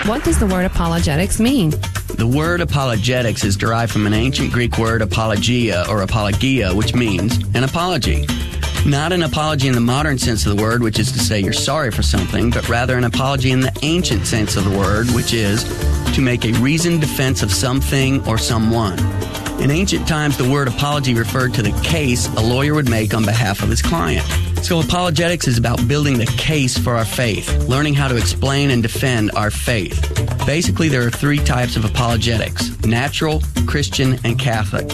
What does the word apologetics mean? The word apologetics is derived from an ancient Greek word apologia or apologia, which means an apology. Not an apology in the modern sense of the word, which is to say you're sorry for something, but rather an apology in the ancient sense of the word, which is to make a reasoned defense of something or someone. In ancient times, the word apology referred to the case a lawyer would make on behalf of his client. So, apologetics is about building the case for our faith, learning how to explain and defend our faith. Basically, there are three types of apologetics natural, Christian, and Catholic.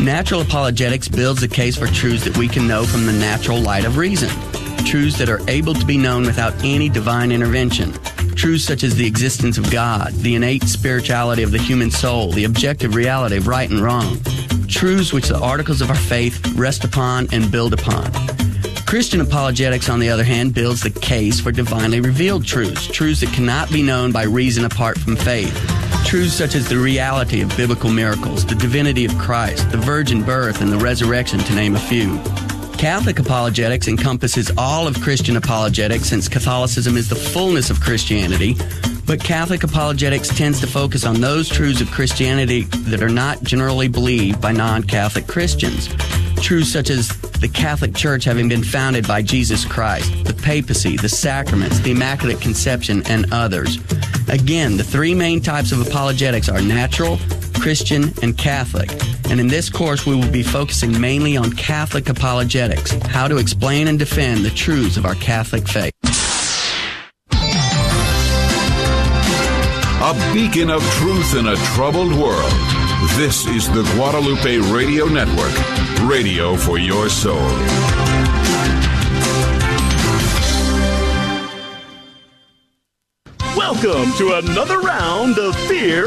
Natural apologetics builds the case for truths that we can know from the natural light of reason, truths that are able to be known without any divine intervention. Truths such as the existence of God, the innate spirituality of the human soul, the objective reality of right and wrong. Truths which the articles of our faith rest upon and build upon. Christian apologetics, on the other hand, builds the case for divinely revealed truths, truths that cannot be known by reason apart from faith. Truths such as the reality of biblical miracles, the divinity of Christ, the virgin birth, and the resurrection, to name a few. Catholic apologetics encompasses all of Christian apologetics since Catholicism is the fullness of Christianity, but Catholic apologetics tends to focus on those truths of Christianity that are not generally believed by non Catholic Christians. Truths such as the Catholic Church having been founded by Jesus Christ, the papacy, the sacraments, the Immaculate Conception, and others. Again, the three main types of apologetics are natural, Christian, and Catholic. And in this course, we will be focusing mainly on Catholic apologetics, how to explain and defend the truths of our Catholic faith. A beacon of truth in a troubled world. This is the Guadalupe Radio Network, radio for your soul. Welcome to another round of fear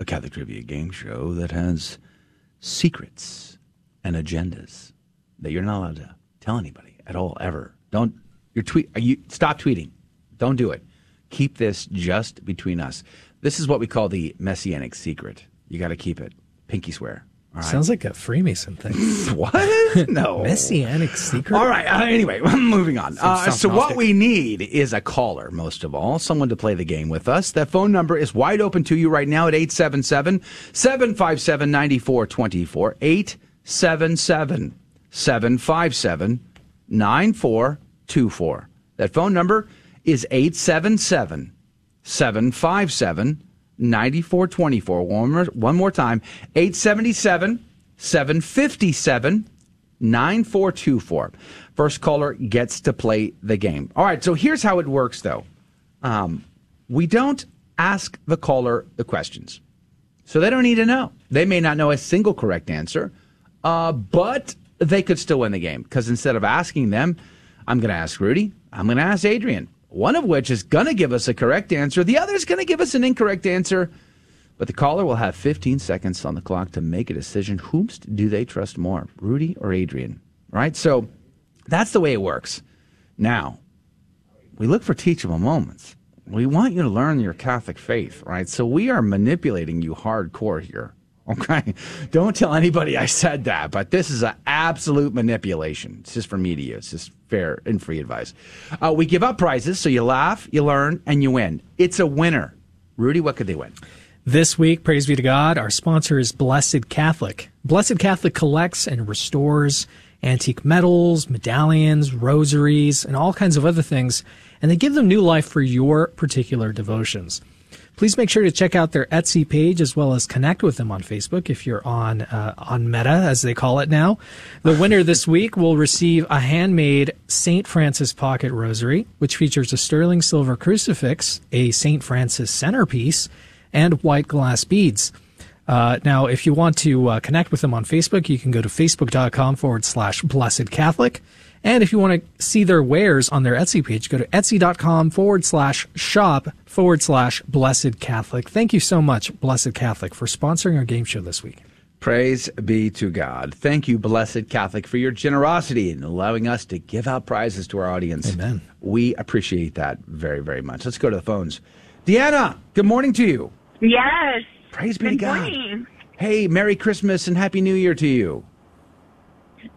a Catholic trivia game show that has secrets and agendas that you're not allowed to tell anybody at all ever. Don't your tweet. You stop tweeting. Don't do it. Keep this just between us. This is what we call the messianic secret. You got to keep it. Pinky swear. All right? Sounds like a Freemason thing. what? No. Messianic secret? All right. Uh, anyway, moving on. Uh, so, what we need is a caller, most of all, someone to play the game with us. That phone number is wide open to you right now at 877 757 9424. 877 757 9424. That phone number is 877 757 9424. One more, one more time 877 757 9424. First caller gets to play the game. All right, so here's how it works though. Um, we don't ask the caller the questions. So they don't need to know. They may not know a single correct answer, uh, but they could still win the game because instead of asking them, I'm going to ask Rudy, I'm going to ask Adrian, one of which is going to give us a correct answer, the other is going to give us an incorrect answer. But the caller will have 15 seconds on the clock to make a decision. Whomst do they trust more, Rudy or Adrian? Right? So that's the way it works. Now, we look for teachable moments. We want you to learn your Catholic faith, right? So we are manipulating you hardcore here. Okay. Don't tell anybody I said that, but this is an absolute manipulation. It's just for media. It's just fair and free advice. Uh, we give up prizes, so you laugh, you learn, and you win. It's a winner. Rudy, what could they win? This week, praise be to God, our sponsor is Blessed Catholic. Blessed Catholic collects and restores antique medals, medallions, rosaries, and all kinds of other things, and they give them new life for your particular devotions. Please make sure to check out their Etsy page as well as connect with them on Facebook if you're on uh, on Meta, as they call it now. The winner this week will receive a handmade St. Francis pocket rosary, which features a sterling silver crucifix, a St. Francis centerpiece, and white glass beads. Uh, now, if you want to uh, connect with them on Facebook, you can go to facebook.com forward slash blessed Catholic. And if you want to see their wares on their Etsy page, go to etsy.com forward slash shop forward slash blessed Catholic. Thank you so much, Blessed Catholic, for sponsoring our game show this week. Praise be to God. Thank you, Blessed Catholic, for your generosity in allowing us to give out prizes to our audience. Amen. We appreciate that very, very much. Let's go to the phones. Deanna, good morning to you. Yes. Praise be Good to God. morning. Hey, Merry Christmas and Happy New Year to you.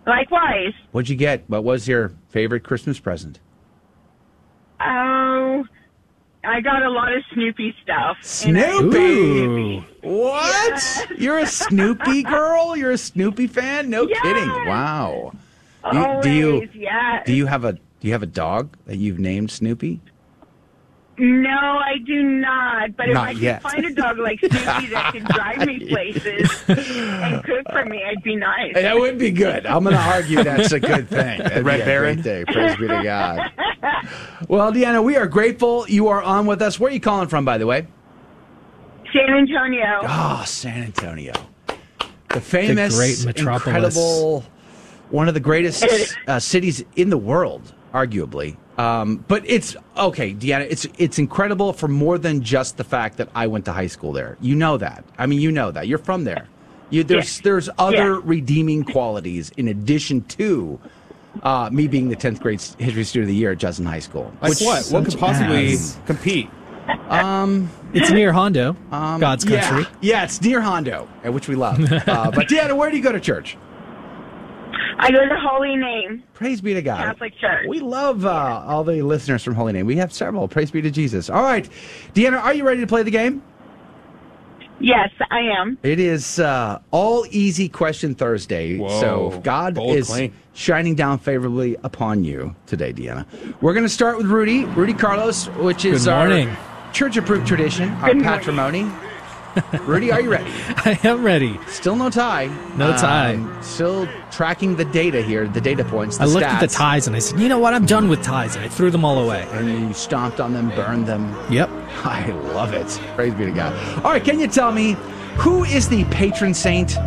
Likewise. What'd you get? What was your favorite Christmas present? Oh, I got a lot of Snoopy stuff. Snoopy. What? You're a Snoopy girl? You're a Snoopy fan? No Yes. kidding. Wow. Always, do you yes. do you have a do you have a dog that you've named Snoopy? No, I do not. But if Not I could find a dog like Snoopy that could drive me places and cook for me, I'd be nice. That would be good. I'm going to argue that's a good thing. That'd Red Baron? great thing. Praise be to God. Well, Deanna, we are grateful you are on with us. Where are you calling from, by the way? San Antonio. Oh, San Antonio. The famous, great metropolis. incredible, one of the greatest uh, cities in the world, arguably. Um, but it's okay, Deanna. It's it's incredible for more than just the fact that I went to high school there. You know that. I mean, you know that. You're from there. You, there's there's other Yeah. redeeming qualities in addition to uh, me being the 10th grade history student of the year at Justin High School. Like what? What could possibly as. compete? Um, It's near Hondo, God's yeah, country. Yeah, yeah, it's near Hondo, uh, which we love. uh, but Deanna, where do you go to church? I go to Holy Name Praise be to God. Catholic Church. We love uh, all the listeners from Holy Name. We have several. Praise be to Jesus. All right, Deanna, are you ready to play the game? Yes, I am. It is uh, all easy question Thursday. Whoa, so God bold is claim. shining down favorably upon you today, Deanna. We're going to start with Rudy, Rudy Carlos, which is Good our church-approved tradition, our morning. patrimony. Rudy, are you ready? I am ready. Still no tie. No tie. Um, still tracking the data here, the data points. The I looked at the ties and I said, you know what? I'm done with ties. And I threw them all away. And you stomped on them, burned them. Yep. I love it. Praise be to God. All right, can you tell me who is the patron saint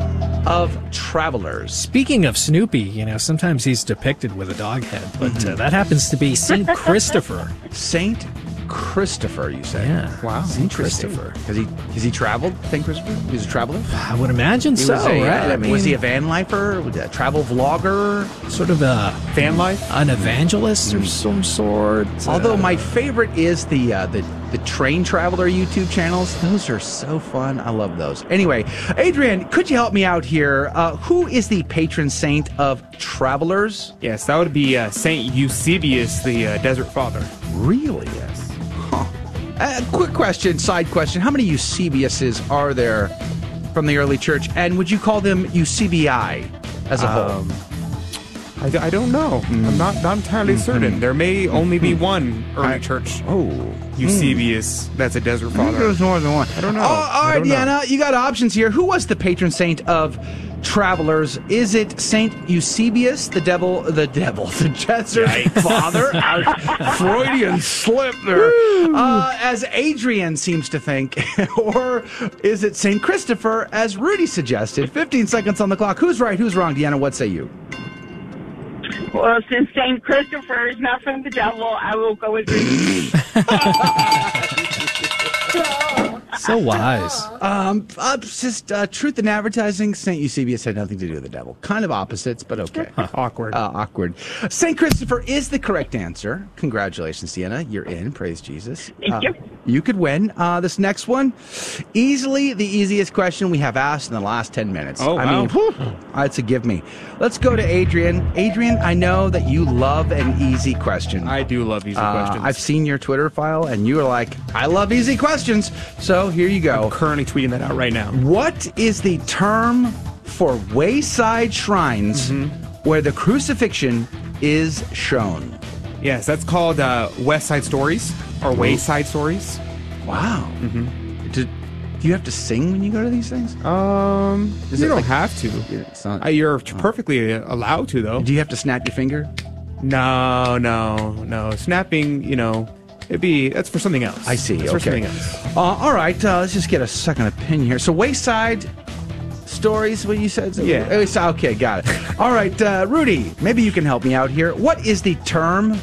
of travelers? Speaking of Snoopy, you know, sometimes he's depicted with a dog head, but uh, that happens to be St. Christopher. Saint Christopher, you say? Yeah. Wow. Christopher. Has he has he traveled? Saint Christopher? He's a traveler. I would imagine He so, was a, right? uh, I mean, was he a van lifer? A travel vlogger? sort of a Fan life? an evangelist of some sort? Although Uh, my favorite is the uh, the the train traveler YouTube channels. Those are so fun. I love those. Anyway, Adrian, could you help me out here? Uh, who is the patron saint of travelers? Yes, that would be uh, Saint Eusebius, the uh, Desert Father. Really? Uh, quick question, side question. How many Eusebiuses are there from the early church? And would you call them Eusebii as a whole? Um, I, d- I don't know. I'm not, not entirely certain. There may only be one early I- church Oh. Eusebius that's a desert I think father. there's more than one. I don't know. Oh, all right. Deanna, you got options here. Who was the patron saint of travelers? Is it Saint Eusebius, the devil, the devil, the desert father? Freudian slip there. Uh, as Adrian seems to think, or is it Saint Christopher, as Rudy suggested? 15 seconds on the clock. Who's right? Who's wrong? Deanna, what say you? Well, since Saint Christopher is not from the devil, I will go with Rudy. So wise. Um, uh, just uh, truth in advertising. Saint Eusebius had nothing to do with the devil. Kind of opposites, but okay. Awkward. Uh, awkward. Saint Christopher is the correct answer. Congratulations, Sienna. You're in. Praise Jesus. Thank Uh, you. You could win. Uh, this next one, easily the easiest question we have asked in the last ten minutes. Oh, I wow. mean, whew, that's a give me. Let's go to Adrian. Adrian, I know that you love an easy question. I do love easy Uh, questions. I've seen your Twitter file, and you are like, I love easy questions. So here you go. I'm currently tweeting that out right now. What is the term for wayside shrines Mm-hmm. where the crucifixion is shown? Yes, that's called uh, West Side Stories or Wayside Stories. Wow. Mm-hmm. Do, do you have to sing when you go to these things? Um, Is you it don't like- have to. It's not- Uh, you're perfectly allowed to, though. Do you have to snap your finger? No, no, no. Snapping, you know, it'd be that's for something else. I see. That's for okay. something else. Uh, all right. Uh, let's just get a second opinion here. So Wayside stories. What you said? Yeah. Oh, Okay, got it. all right, uh, Rudy. Maybe you can help me out here. What is the term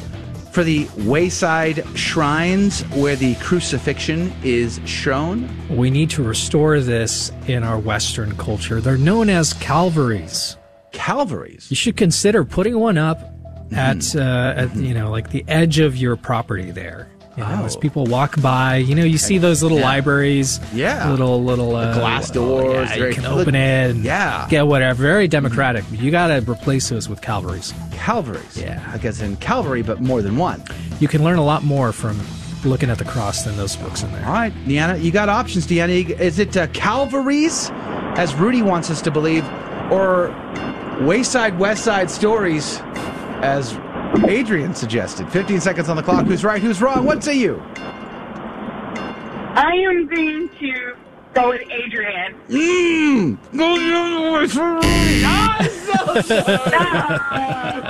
for the wayside shrines where the crucifixion is shown? We need to restore this in our Western culture. They're known as Calvaries. Calvaries. You should consider putting one up Mm-hmm. at, uh, at you know, like the edge of your property there. You know, as Oh. people walk by, you know, you see those little Yeah. libraries, Yeah. little little uh, glass doors, Yeah, you can open it, and Yeah. get whatever. Very democratic. You got to replace those with Calvaries. Calvaries. Yeah, I guess in Calvary, but more than one. You can learn a lot more from looking at the cross than those books in there. All right, Deanna, you got options, Deanna. Is it uh, Calvaries, as Rudy wants us to believe, or Wayside West Side Stories, as Adrian suggested? 15 seconds on the clock. Who's right? Who's wrong? What say you? I am going to go with Adrian. Mmm. Go the other way for Rudy. I'm so sorry.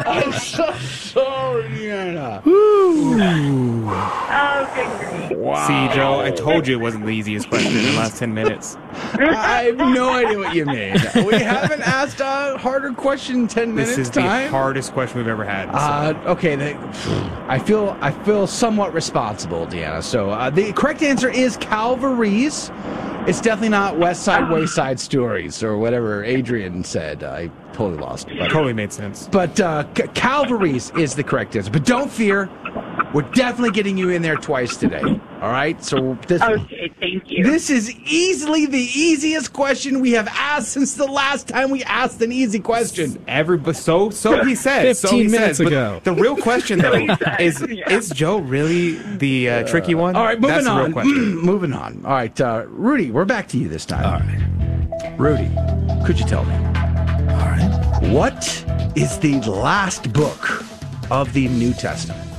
I'm so sorry, Deanna. Ooh. Okay, great. Wow. See, Joe, I told you it wasn't the easiest question in the last ten minutes. I have no idea what you mean. We haven't asked a harder question in 10 minutes This is time. the hardest question we've ever had. so- Uh, okay, the, I feel I feel somewhat responsible, Deanna. So uh, the correct answer is Calvaries. It's definitely not West Side Wayside Stories or whatever Adrian said. I totally lost. it. But, totally made sense. but uh, C- Calvaries is the correct answer. But don't fear, we're definitely getting you in there twice today. All right. So this. Okay, thank you. This is easily the easiest question we have asked since the last time we asked an easy question. Every so so he says. so he minutes says, but ago. The real question though is is Joe really the uh, tricky one? All right, moving That's the real on. question. moving on. All right, uh, Rudy, we're back to you this time. All right, Rudy, could you tell me? All right, what is the last book of the New Testament?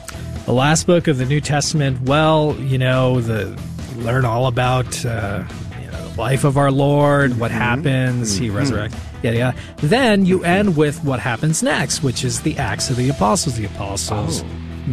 The last book of the New Testament, well, you know, the learn all about uh, you know, the life of our Lord, what happens, he Mhm. resurrects, yada yada. Then you end with what happens next, which is the Acts of the Apostles. The apostles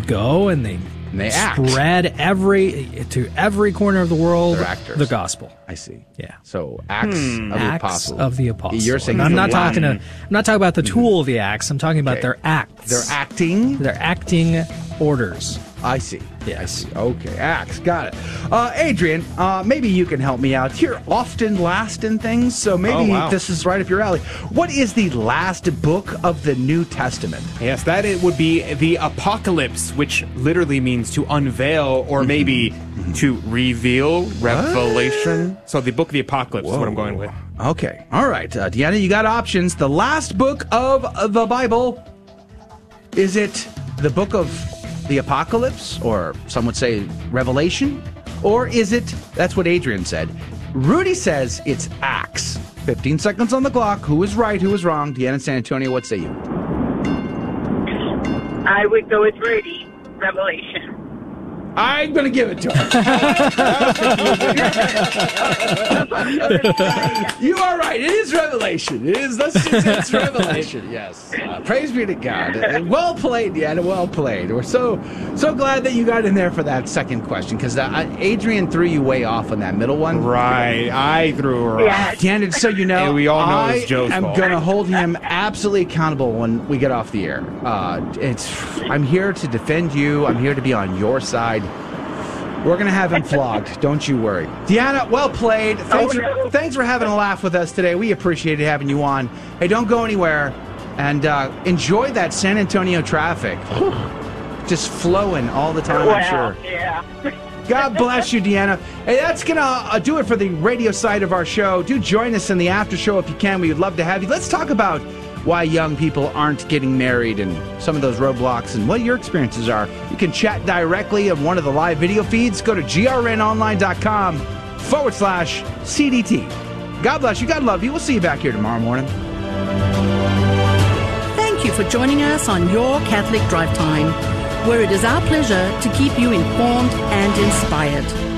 go and they, And they act. spread every to every corner of the world the gospel. I see. Yeah. So Acts Hmm. of the Acts Apostles. of the Apostles. You're saying I'm not talking. To, I'm not talking about the tool of the acts. I'm talking about Okay. their acts. They're acting. They're acting orders. I see. I see. Okay, Axe. Got it. Uh, Adrian, uh, maybe you can help me out. You're often last in things, so maybe Oh, wow. this is right up your alley. What is the last book of the New Testament? Yes, that it would be the apocalypse, which literally means to unveil or maybe to reveal revelation. So the book of the apocalypse is what I'm going with. Okay. All right. Uh, Deanna, you got options. The last book of the Bible. Is it the book of the Apocalypse, or some would say Revelation? Or is it, that's what Adrian said. Rudy says it's Acts. 15 seconds on the clock. Who is right? Who is wrong? Deanna San Antonio, what say you? I would go with Rudy. Revelation. I'm going to give it to him. you are right. It is Revelation. It is. Let's just say it's Revelation. Yes. Uh, praise be to God. Uh, well played, Deanna. Well played. We're so so glad that you got in there for that second question because uh, Adrian threw you way off on that middle one. Right. I threw her off. Deanna, so you know, And we all know I it's Joe's am going to hold him absolutely accountable when we get off the air. Uh, it's. I'm here to defend you. I'm here to be on your side. We're going to have him flogged. Don't you worry. Deanna, well played. Thanks, for, thanks for having a laugh with us today. We appreciated having you on. Hey, don't go anywhere and uh, enjoy that San Antonio traffic. Just flowing all the time, I'm sure. Yeah. God bless you, Deanna. Hey, that's going to uh, do it for the radio side of our show. Do join us in the after show if you can. We would love to have you. Let's talk about why young people aren't getting married and some of those roadblocks and what your experiences are. You can chat directly on one of the live video feeds. Go to grnonline.com forward slash CDT. God bless you. God love you. We'll see you back here tomorrow morning. Thank you for joining us on Your Catholic Drive Time, where it is our pleasure to keep you informed and inspired.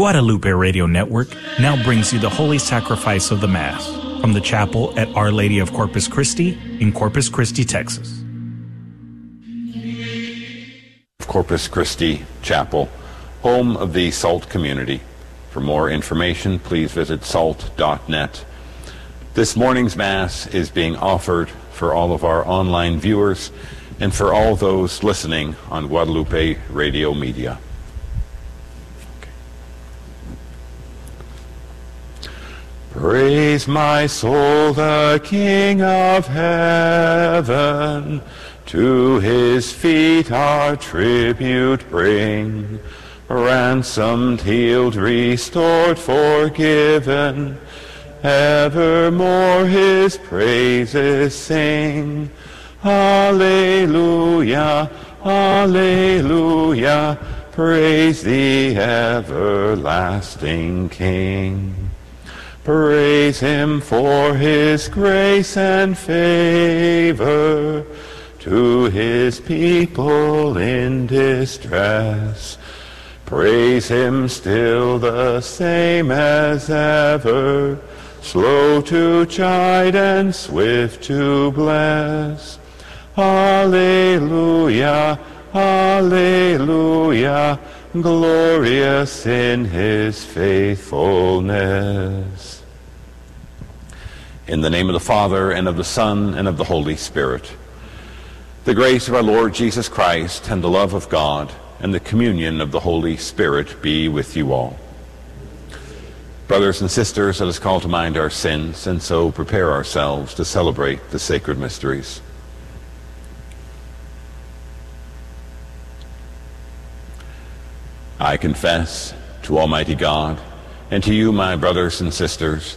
Guadalupe Radio Network now brings you the Holy Sacrifice of the Mass from the chapel at Our Lady of Corpus Christi in Corpus Christi, Texas. Corpus Christi Chapel, home of the SALT community. For more information, please visit salt.net. This morning's Mass is being offered for all of our online viewers and for all those listening on Guadalupe Radio Media. Praise my soul, the King of heaven. To his feet our tribute bring. Ransomed, healed, restored, forgiven. Evermore his praises sing. Alleluia, Alleluia. Praise the everlasting King. Praise him for his grace and favor to his people in distress. Praise him still the same as ever, slow to chide and swift to bless. Alleluia, Alleluia, glorious in his faithfulness. In the name of the Father, and of the Son, and of the Holy Spirit. The grace of our Lord Jesus Christ, and the love of God, and the communion of the Holy Spirit be with you all. Brothers and sisters, let us call to mind our sins, and so prepare ourselves to celebrate the sacred mysteries. I confess to Almighty God, and to you, my brothers and sisters,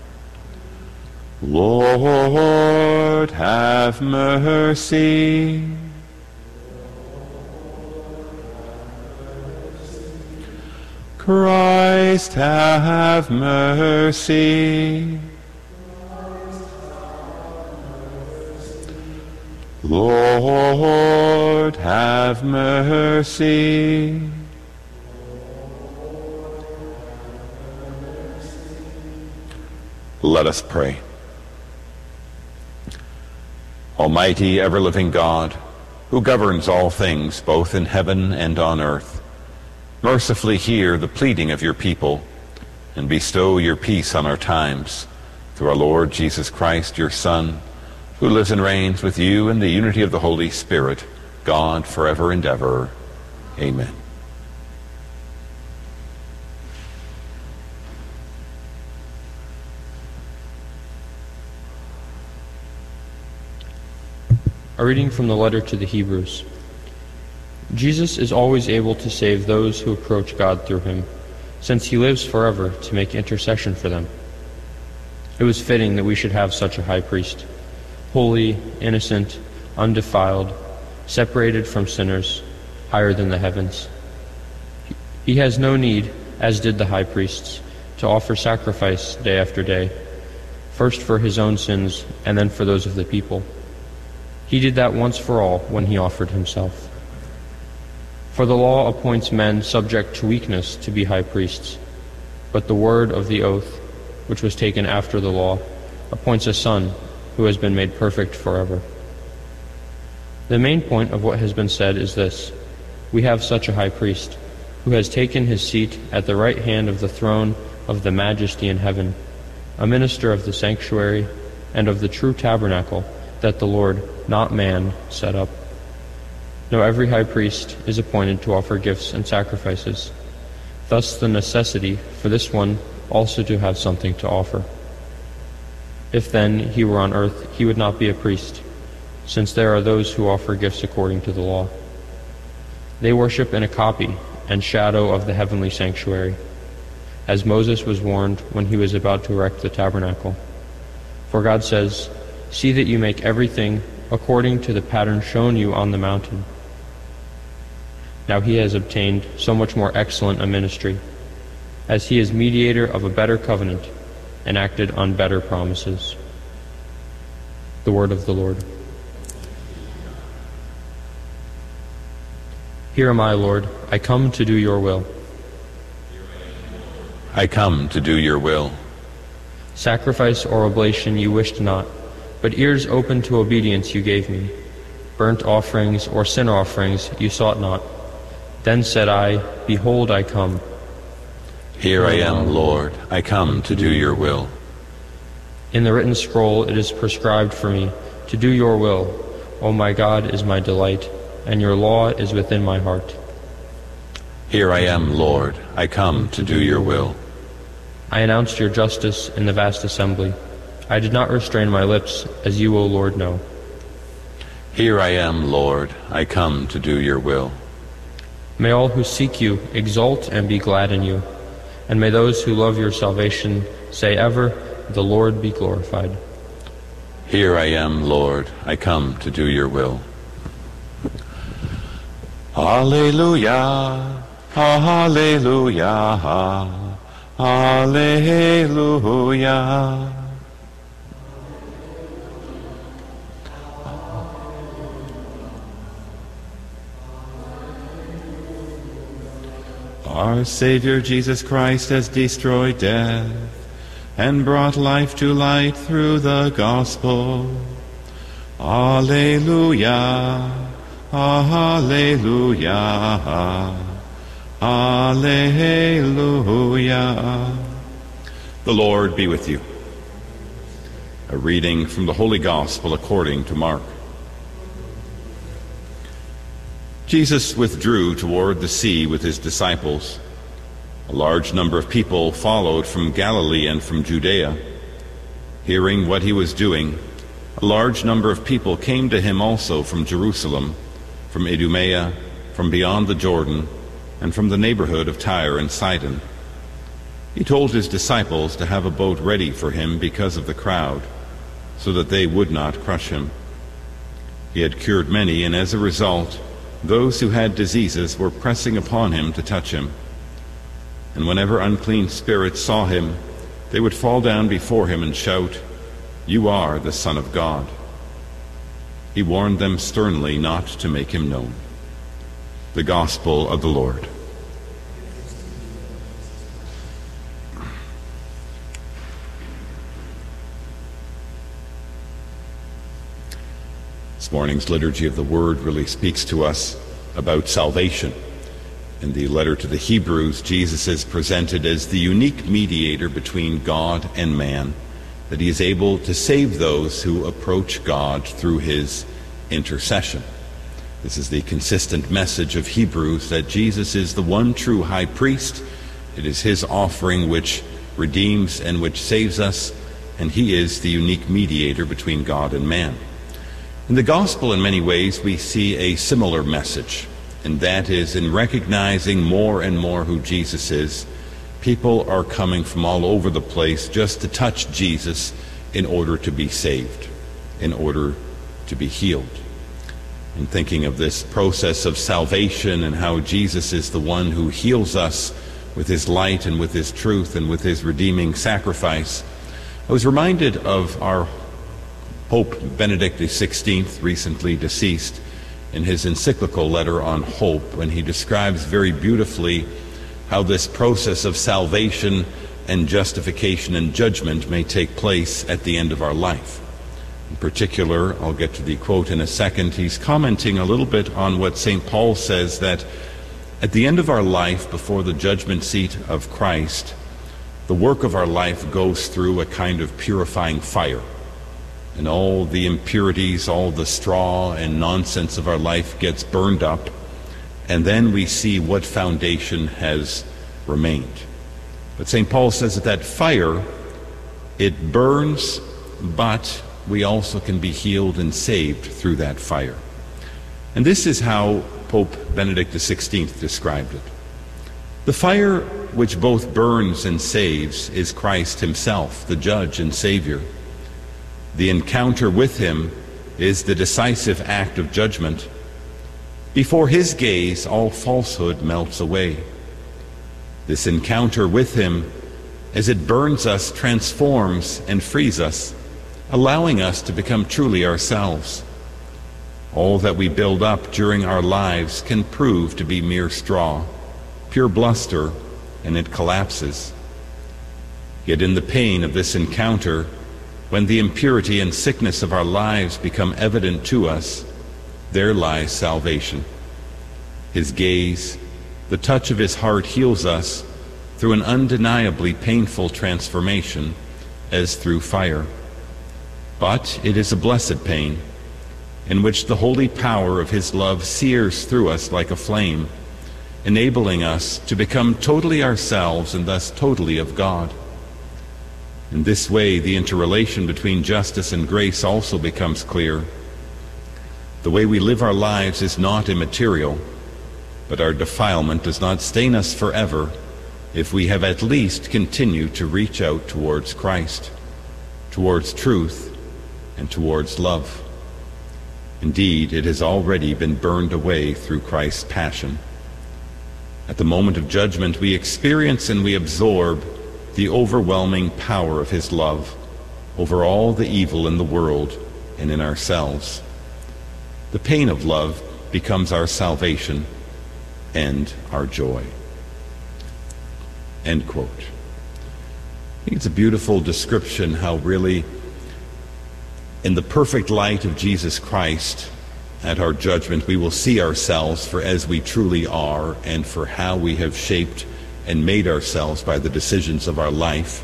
Lord, have mercy. Christ, have mercy. Lord, have mercy. Let us pray. Almighty, ever-living God, who governs all things both in heaven and on earth, mercifully hear the pleading of your people and bestow your peace on our times through our Lord Jesus Christ, your Son, who lives and reigns with you in the unity of the Holy Spirit, God forever and ever. Amen. A reading from the letter to the Hebrews. Jesus is always able to save those who approach God through him, since he lives forever to make intercession for them. It was fitting that we should have such a high priest, holy, innocent, undefiled, separated from sinners, higher than the heavens. He has no need, as did the high priests, to offer sacrifice day after day, first for his own sins and then for those of the people. He did that once for all when he offered himself. For the law appoints men subject to weakness to be high priests, but the word of the oath, which was taken after the law, appoints a son who has been made perfect forever. The main point of what has been said is this We have such a high priest, who has taken his seat at the right hand of the throne of the majesty in heaven, a minister of the sanctuary and of the true tabernacle that the Lord, not man, set up. Now every high priest is appointed to offer gifts and sacrifices. Thus the necessity for this one also to have something to offer. If then he were on earth, he would not be a priest, since there are those who offer gifts according to the law. They worship in a copy and shadow of the heavenly sanctuary, as Moses was warned when he was about to erect the tabernacle. For God says, See that you make everything according to the pattern shown you on the mountain. Now he has obtained so much more excellent a ministry, as he is mediator of a better covenant and acted on better promises. The word of the Lord. Here am I, Lord. I come to do your will. I come to do your will. Sacrifice or oblation you wished not, but ears open to obedience you gave me. Burnt offerings or sin offerings you sought not. Then said I, Behold, I come. Here I am, Lord. I come to do your will. In the written scroll it is prescribed for me to do your will. O my God is my delight, and your law is within my heart. Here I am, Lord. I come to do your will. I announced your justice in the vast assembly. I did not restrain my lips, as you, O Lord, know. Here I am, Lord. I come to do your will. May all who seek you exult and be glad in you. And may those who love your salvation say ever, The Lord be glorified. Here I am, Lord. I come to do your will. Alleluia. Alleluia. Alleluia. Our Savior Jesus Christ has destroyed death and brought life to light through the gospel. Alleluia. Alleluia. Alleluia. The Lord be with you. A reading from the Holy Gospel according to Mark. Jesus withdrew toward the sea with his disciples. A large number of people followed from Galilee and from Judea. Hearing what he was doing, a large number of people came to him also from Jerusalem, from Idumea, from beyond the Jordan, and from the neighborhood of Tyre and Sidon. He told his disciples to have a boat ready for him because of the crowd, so that they would not crush him. He had cured many, and as a result, those who had diseases were pressing upon him to touch him. And whenever unclean spirits saw him, they would fall down before him and shout, You are the Son of God. He warned them sternly not to make him known. The Gospel of the Lord. Morning's Liturgy of the Word really speaks to us about salvation. In the letter to the Hebrews, Jesus is presented as the unique mediator between God and man, that he is able to save those who approach God through his intercession. This is the consistent message of Hebrews that Jesus is the one true high priest. It is his offering which redeems and which saves us, and he is the unique mediator between God and man. In the gospel, in many ways, we see a similar message, and that is in recognizing more and more who Jesus is, people are coming from all over the place just to touch Jesus in order to be saved, in order to be healed. And thinking of this process of salvation and how Jesus is the one who heals us with his light and with his truth and with his redeeming sacrifice, I was reminded of our Pope Benedict XVI, recently deceased, in his encyclical letter on hope, when he describes very beautifully how this process of salvation and justification and judgment may take place at the end of our life. In particular, I'll get to the quote in a second. He's commenting a little bit on what St. Paul says that at the end of our life, before the judgment seat of Christ, the work of our life goes through a kind of purifying fire. And all the impurities, all the straw and nonsense of our life gets burned up. And then we see what foundation has remained. But St. Paul says that that fire, it burns, but we also can be healed and saved through that fire. And this is how Pope Benedict XVI described it. The fire which both burns and saves is Christ Himself, the judge and Savior. The encounter with Him is the decisive act of judgment. Before His gaze, all falsehood melts away. This encounter with Him, as it burns us, transforms and frees us, allowing us to become truly ourselves. All that we build up during our lives can prove to be mere straw, pure bluster, and it collapses. Yet in the pain of this encounter, when the impurity and sickness of our lives become evident to us, there lies salvation. His gaze, the touch of his heart heals us through an undeniably painful transformation as through fire. But it is a blessed pain in which the holy power of his love sears through us like a flame, enabling us to become totally ourselves and thus totally of God. In this way, the interrelation between justice and grace also becomes clear. The way we live our lives is not immaterial, but our defilement does not stain us forever if we have at least continued to reach out towards Christ, towards truth, and towards love. Indeed, it has already been burned away through Christ's passion. At the moment of judgment, we experience and we absorb the overwhelming power of His love over all the evil in the world and in ourselves. The pain of love becomes our salvation and our joy. End quote. I think it's a beautiful description how really, in the perfect light of Jesus Christ, at our judgment, we will see ourselves for as we truly are and for how we have shaped and made ourselves by the decisions of our life.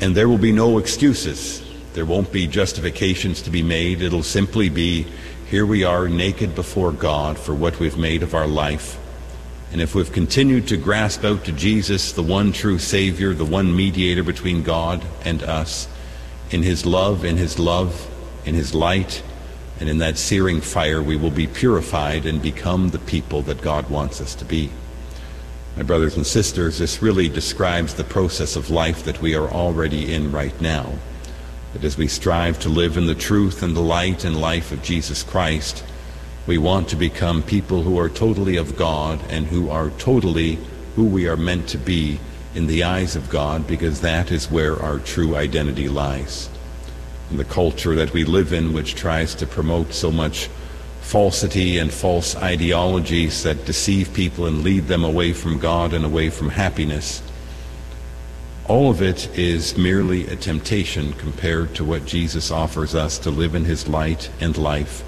And there will be no excuses. There won't be justifications to be made. It'll simply be here we are naked before God for what we've made of our life. And if we've continued to grasp out to Jesus, the one true Savior, the one mediator between God and us, in His love, in His love, in His light, and in that searing fire, we will be purified and become the people that God wants us to be. My brothers and sisters, this really describes the process of life that we are already in right now. That as we strive to live in the truth and the light and life of Jesus Christ, we want to become people who are totally of God and who are totally who we are meant to be in the eyes of God because that is where our true identity lies. In the culture that we live in, which tries to promote so much falsity and false ideologies that deceive people and lead them away from God and away from happiness, all of it is merely a temptation compared to what Jesus offers us to live in his light and life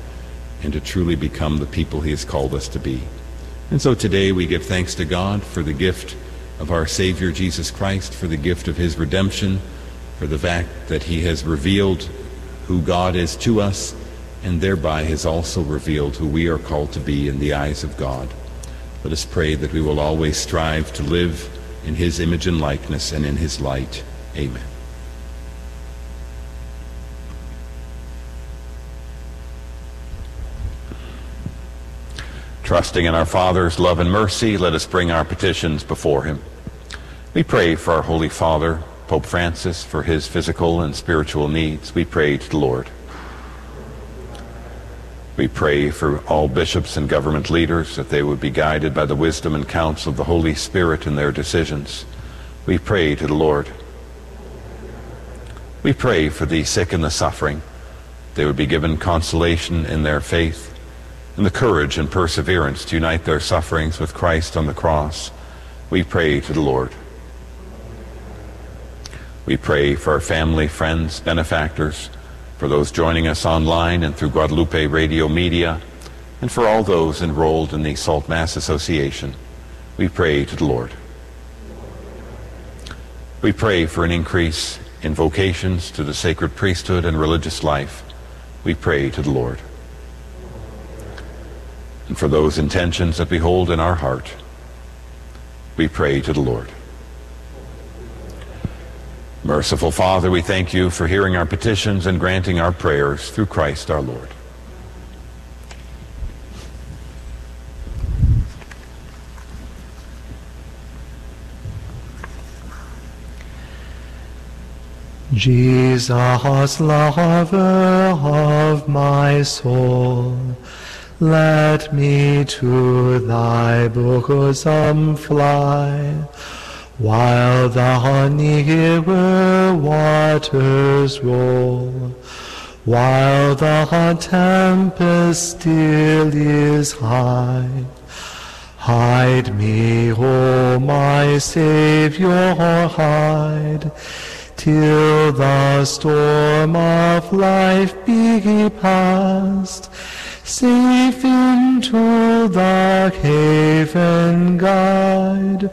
and to truly become the people he has called us to be. And so today we give thanks to God for the gift of our Savior Jesus Christ, for the gift of his redemption, for the fact that he has revealed who God is to us, and thereby has also revealed who we are called to be in the eyes of God. Let us pray that we will always strive to live in his image and likeness and in his light. Amen. Trusting in our Father's love and mercy, let us bring our petitions before him. We pray for our Holy Father, Pope Francis, for his physical and spiritual needs. We pray to the Lord. We pray for all bishops and government leaders that they would be guided by the wisdom and counsel of the Holy Spirit in their decisions. We pray to the Lord. We pray for the sick and the suffering. They would be given consolation in their faith and the courage and perseverance to unite their sufferings with Christ on the cross. We pray to the Lord. We pray for our family, friends, benefactors, for those joining us online and through Guadalupe Radio Media, and for all those enrolled in the Salt Mass Association, we pray to the Lord. We pray for an increase in vocations to the sacred priesthood and religious life. We pray to the Lord. And for those intentions that we hold in our heart, we pray to the Lord. Merciful Father, we thank you for hearing our petitions and granting our prayers through Christ our Lord. Jesus, lover of my soul, let me to thy bosom fly, while the nearer waters roll, while the tempest still is high. Hide me, O my Savior, hide, till the storm of life be past, safe into the haven guide.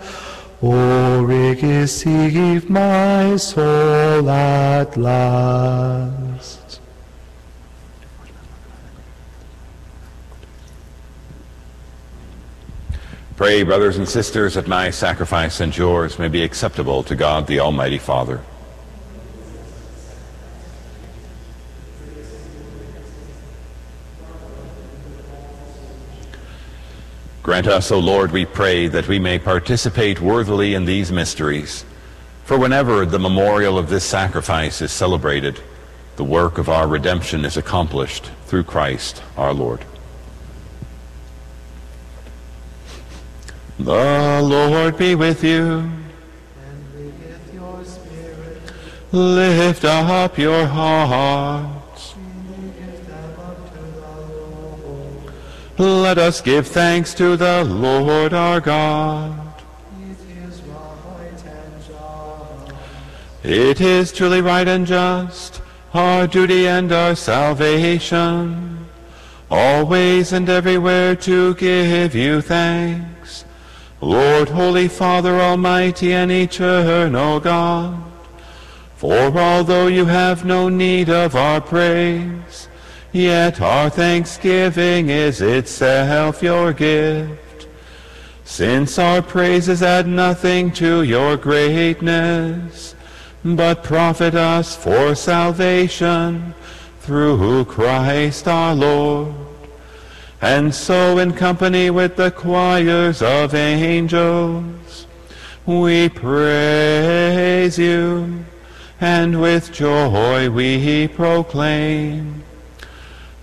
O receive my soul at last. Pray, brothers and sisters, that my sacrifice and yours may be acceptable to God the Almighty Father. Grant us, O Lord, we pray, that we may participate worthily in these mysteries. For whenever the memorial of this sacrifice is celebrated, the work of our redemption is accomplished through Christ our Lord. The Lord be with you. And with your spirit. Lift up your hearts. Let us give thanks to the Lord our God. It is truly right and just, our duty and our salvation, always and everywhere to give you thanks. Lord, Holy Father, Almighty and Eternal God, for although you have no need of our praise, yet our thanksgiving is itself your gift. Since our praises add nothing to your greatness, but profit us for salvation through Christ our Lord. And so in company with the choirs of angels, we praise you, and with joy we proclaim,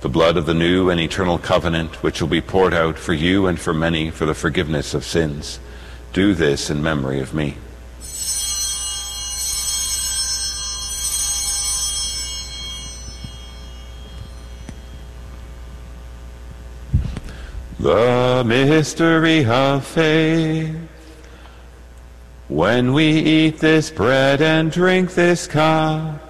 the blood of the new and eternal covenant, which will be poured out for you and for many for the forgiveness of sins. Do this in memory of me. The mystery of faith. When we eat this bread and drink this cup,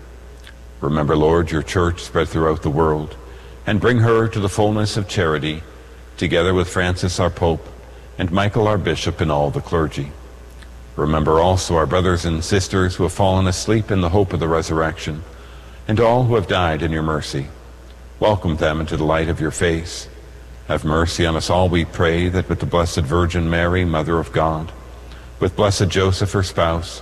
Remember, Lord, your church spread throughout the world, and bring her to the fullness of charity, together with Francis our Pope, and Michael our Bishop, and all the clergy. Remember also our brothers and sisters who have fallen asleep in the hope of the resurrection, and all who have died in your mercy. Welcome them into the light of your face. Have mercy on us all, we pray, that with the Blessed Virgin Mary, Mother of God, with blessed Joseph, her spouse,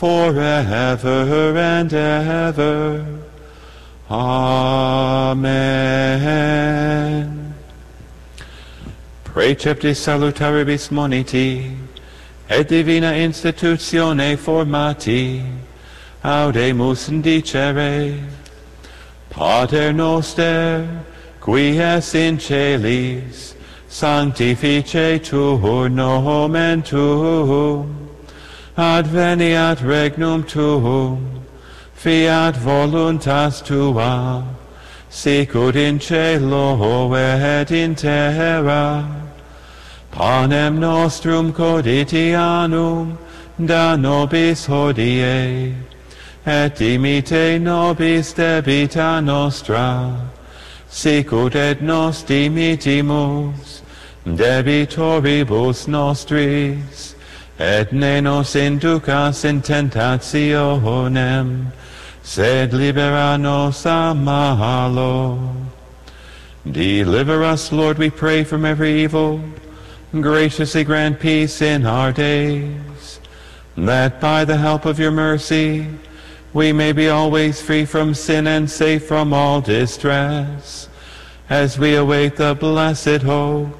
forever and ever. Amen. Preceptis salutaribus moniti, et divina institutione formati, audemus indicere, Pater noster, qui es in celis, sanctificetur nomen tuum, adveniat regnum tuum, fiat voluntas tua, sicut in cielo et in terra. Panem nostrum quotidianum da nobis hodie, et dimite nobis debita nostra, sicut et nos dimitimus debitoribus nostris, et ne nos inducas in tentationem, sed libera nos a malo. Deliver us, Lord, we pray, from every evil. Graciously grant peace in our days, that by the help of your mercy we may be always free from sin and safe from all distress, as we await the blessed hope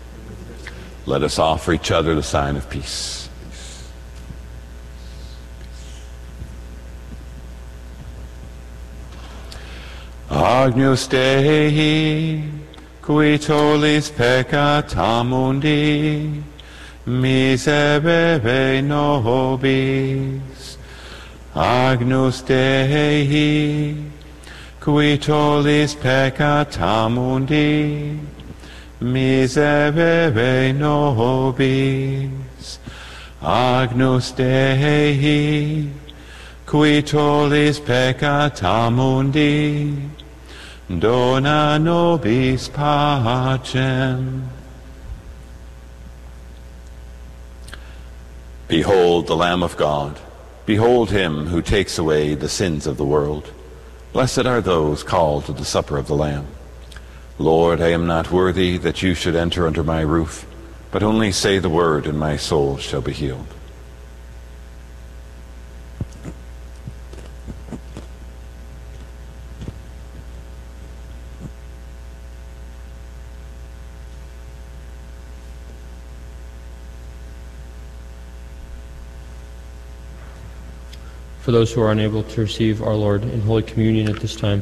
Let us offer each other the sign of peace. Agnus Dei, qui tollis peccata mundi, miserere nobis. Agnus Dei, qui tollis peccata mundi, miserere nobis. Agnus Dei, qui tollis peccata mundi, dona nobis pacem. Behold the Lamb of God. Behold him who takes away the sins of the world. Blessed are those called to the supper of the Lamb. Lord, I am not worthy that you should enter under my roof, but only say the word, and my soul shall be healed. For those who are unable to receive our Lord in Holy Communion at this time,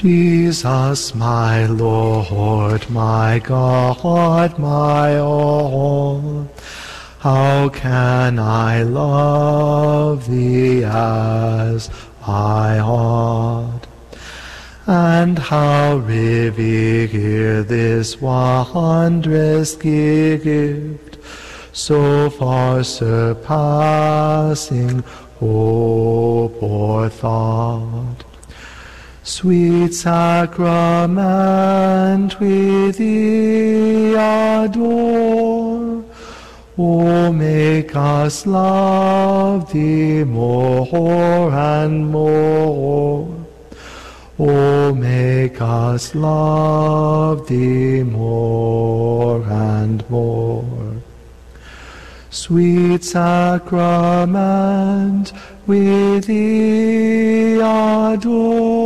Jesus, my Lord, my God, my all, how can I love thee as I ought? And how revere this wondrous gift, so far surpassing hope or thought. Sweet sacrament with thee adore. O make us love thee more and more. O make us love thee more and more. Sweet sacrament, with thee adore.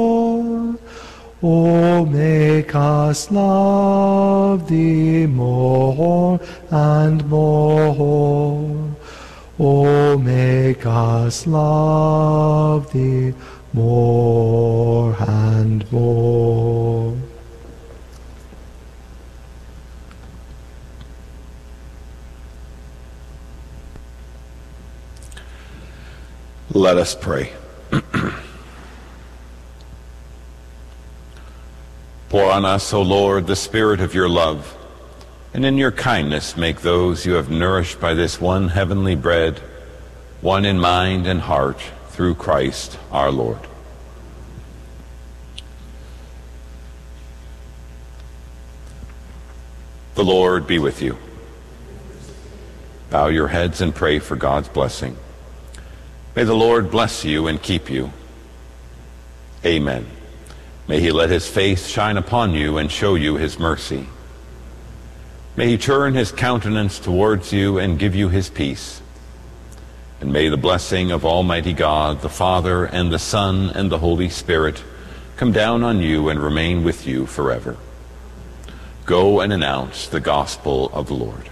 O make us love thee more and more. O make us love thee more and more. Let us pray. Pour on us, O Lord, the spirit of your love, and in your kindness make those you have nourished by this one heavenly bread, one in mind and heart, through Christ our Lord. The Lord be with you. Bow your heads and pray for God's blessing. May the Lord bless you and keep you. Amen. May he let his face shine upon you and show you his mercy. May he turn his countenance towards you and give you his peace. And may the blessing of Almighty God, the Father, and the Son, and the Holy Spirit come down on you and remain with you forever. Go and announce the gospel of the Lord.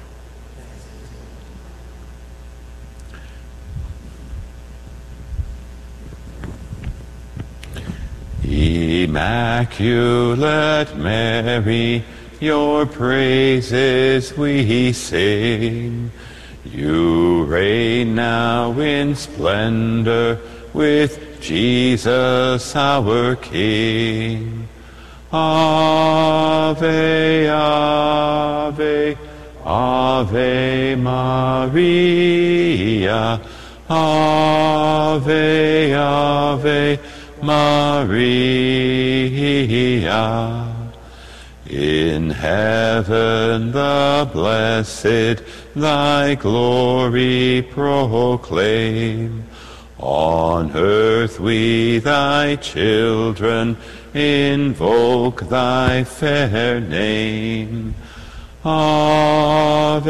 Immaculate Mary, your praises we sing. You reign now in splendor with Jesus our King. Ave, Ave, Ave Maria. Ave, Ave Maria. In heaven the blessed thy glory proclaim. On earth we thy children invoke thy fair name. Ave,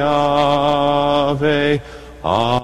Ave, Ave.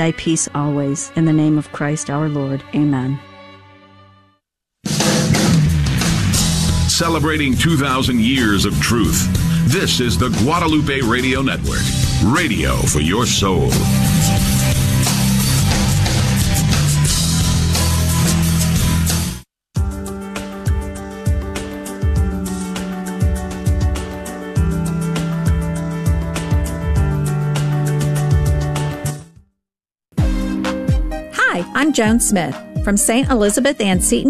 thy peace always. In the name of Christ our Lord. Amen. Celebrating 2,000 years of truth. This is the Guadalupe Radio Network, radio for your soul. Joan Smith from St. Elizabeth Ann Seton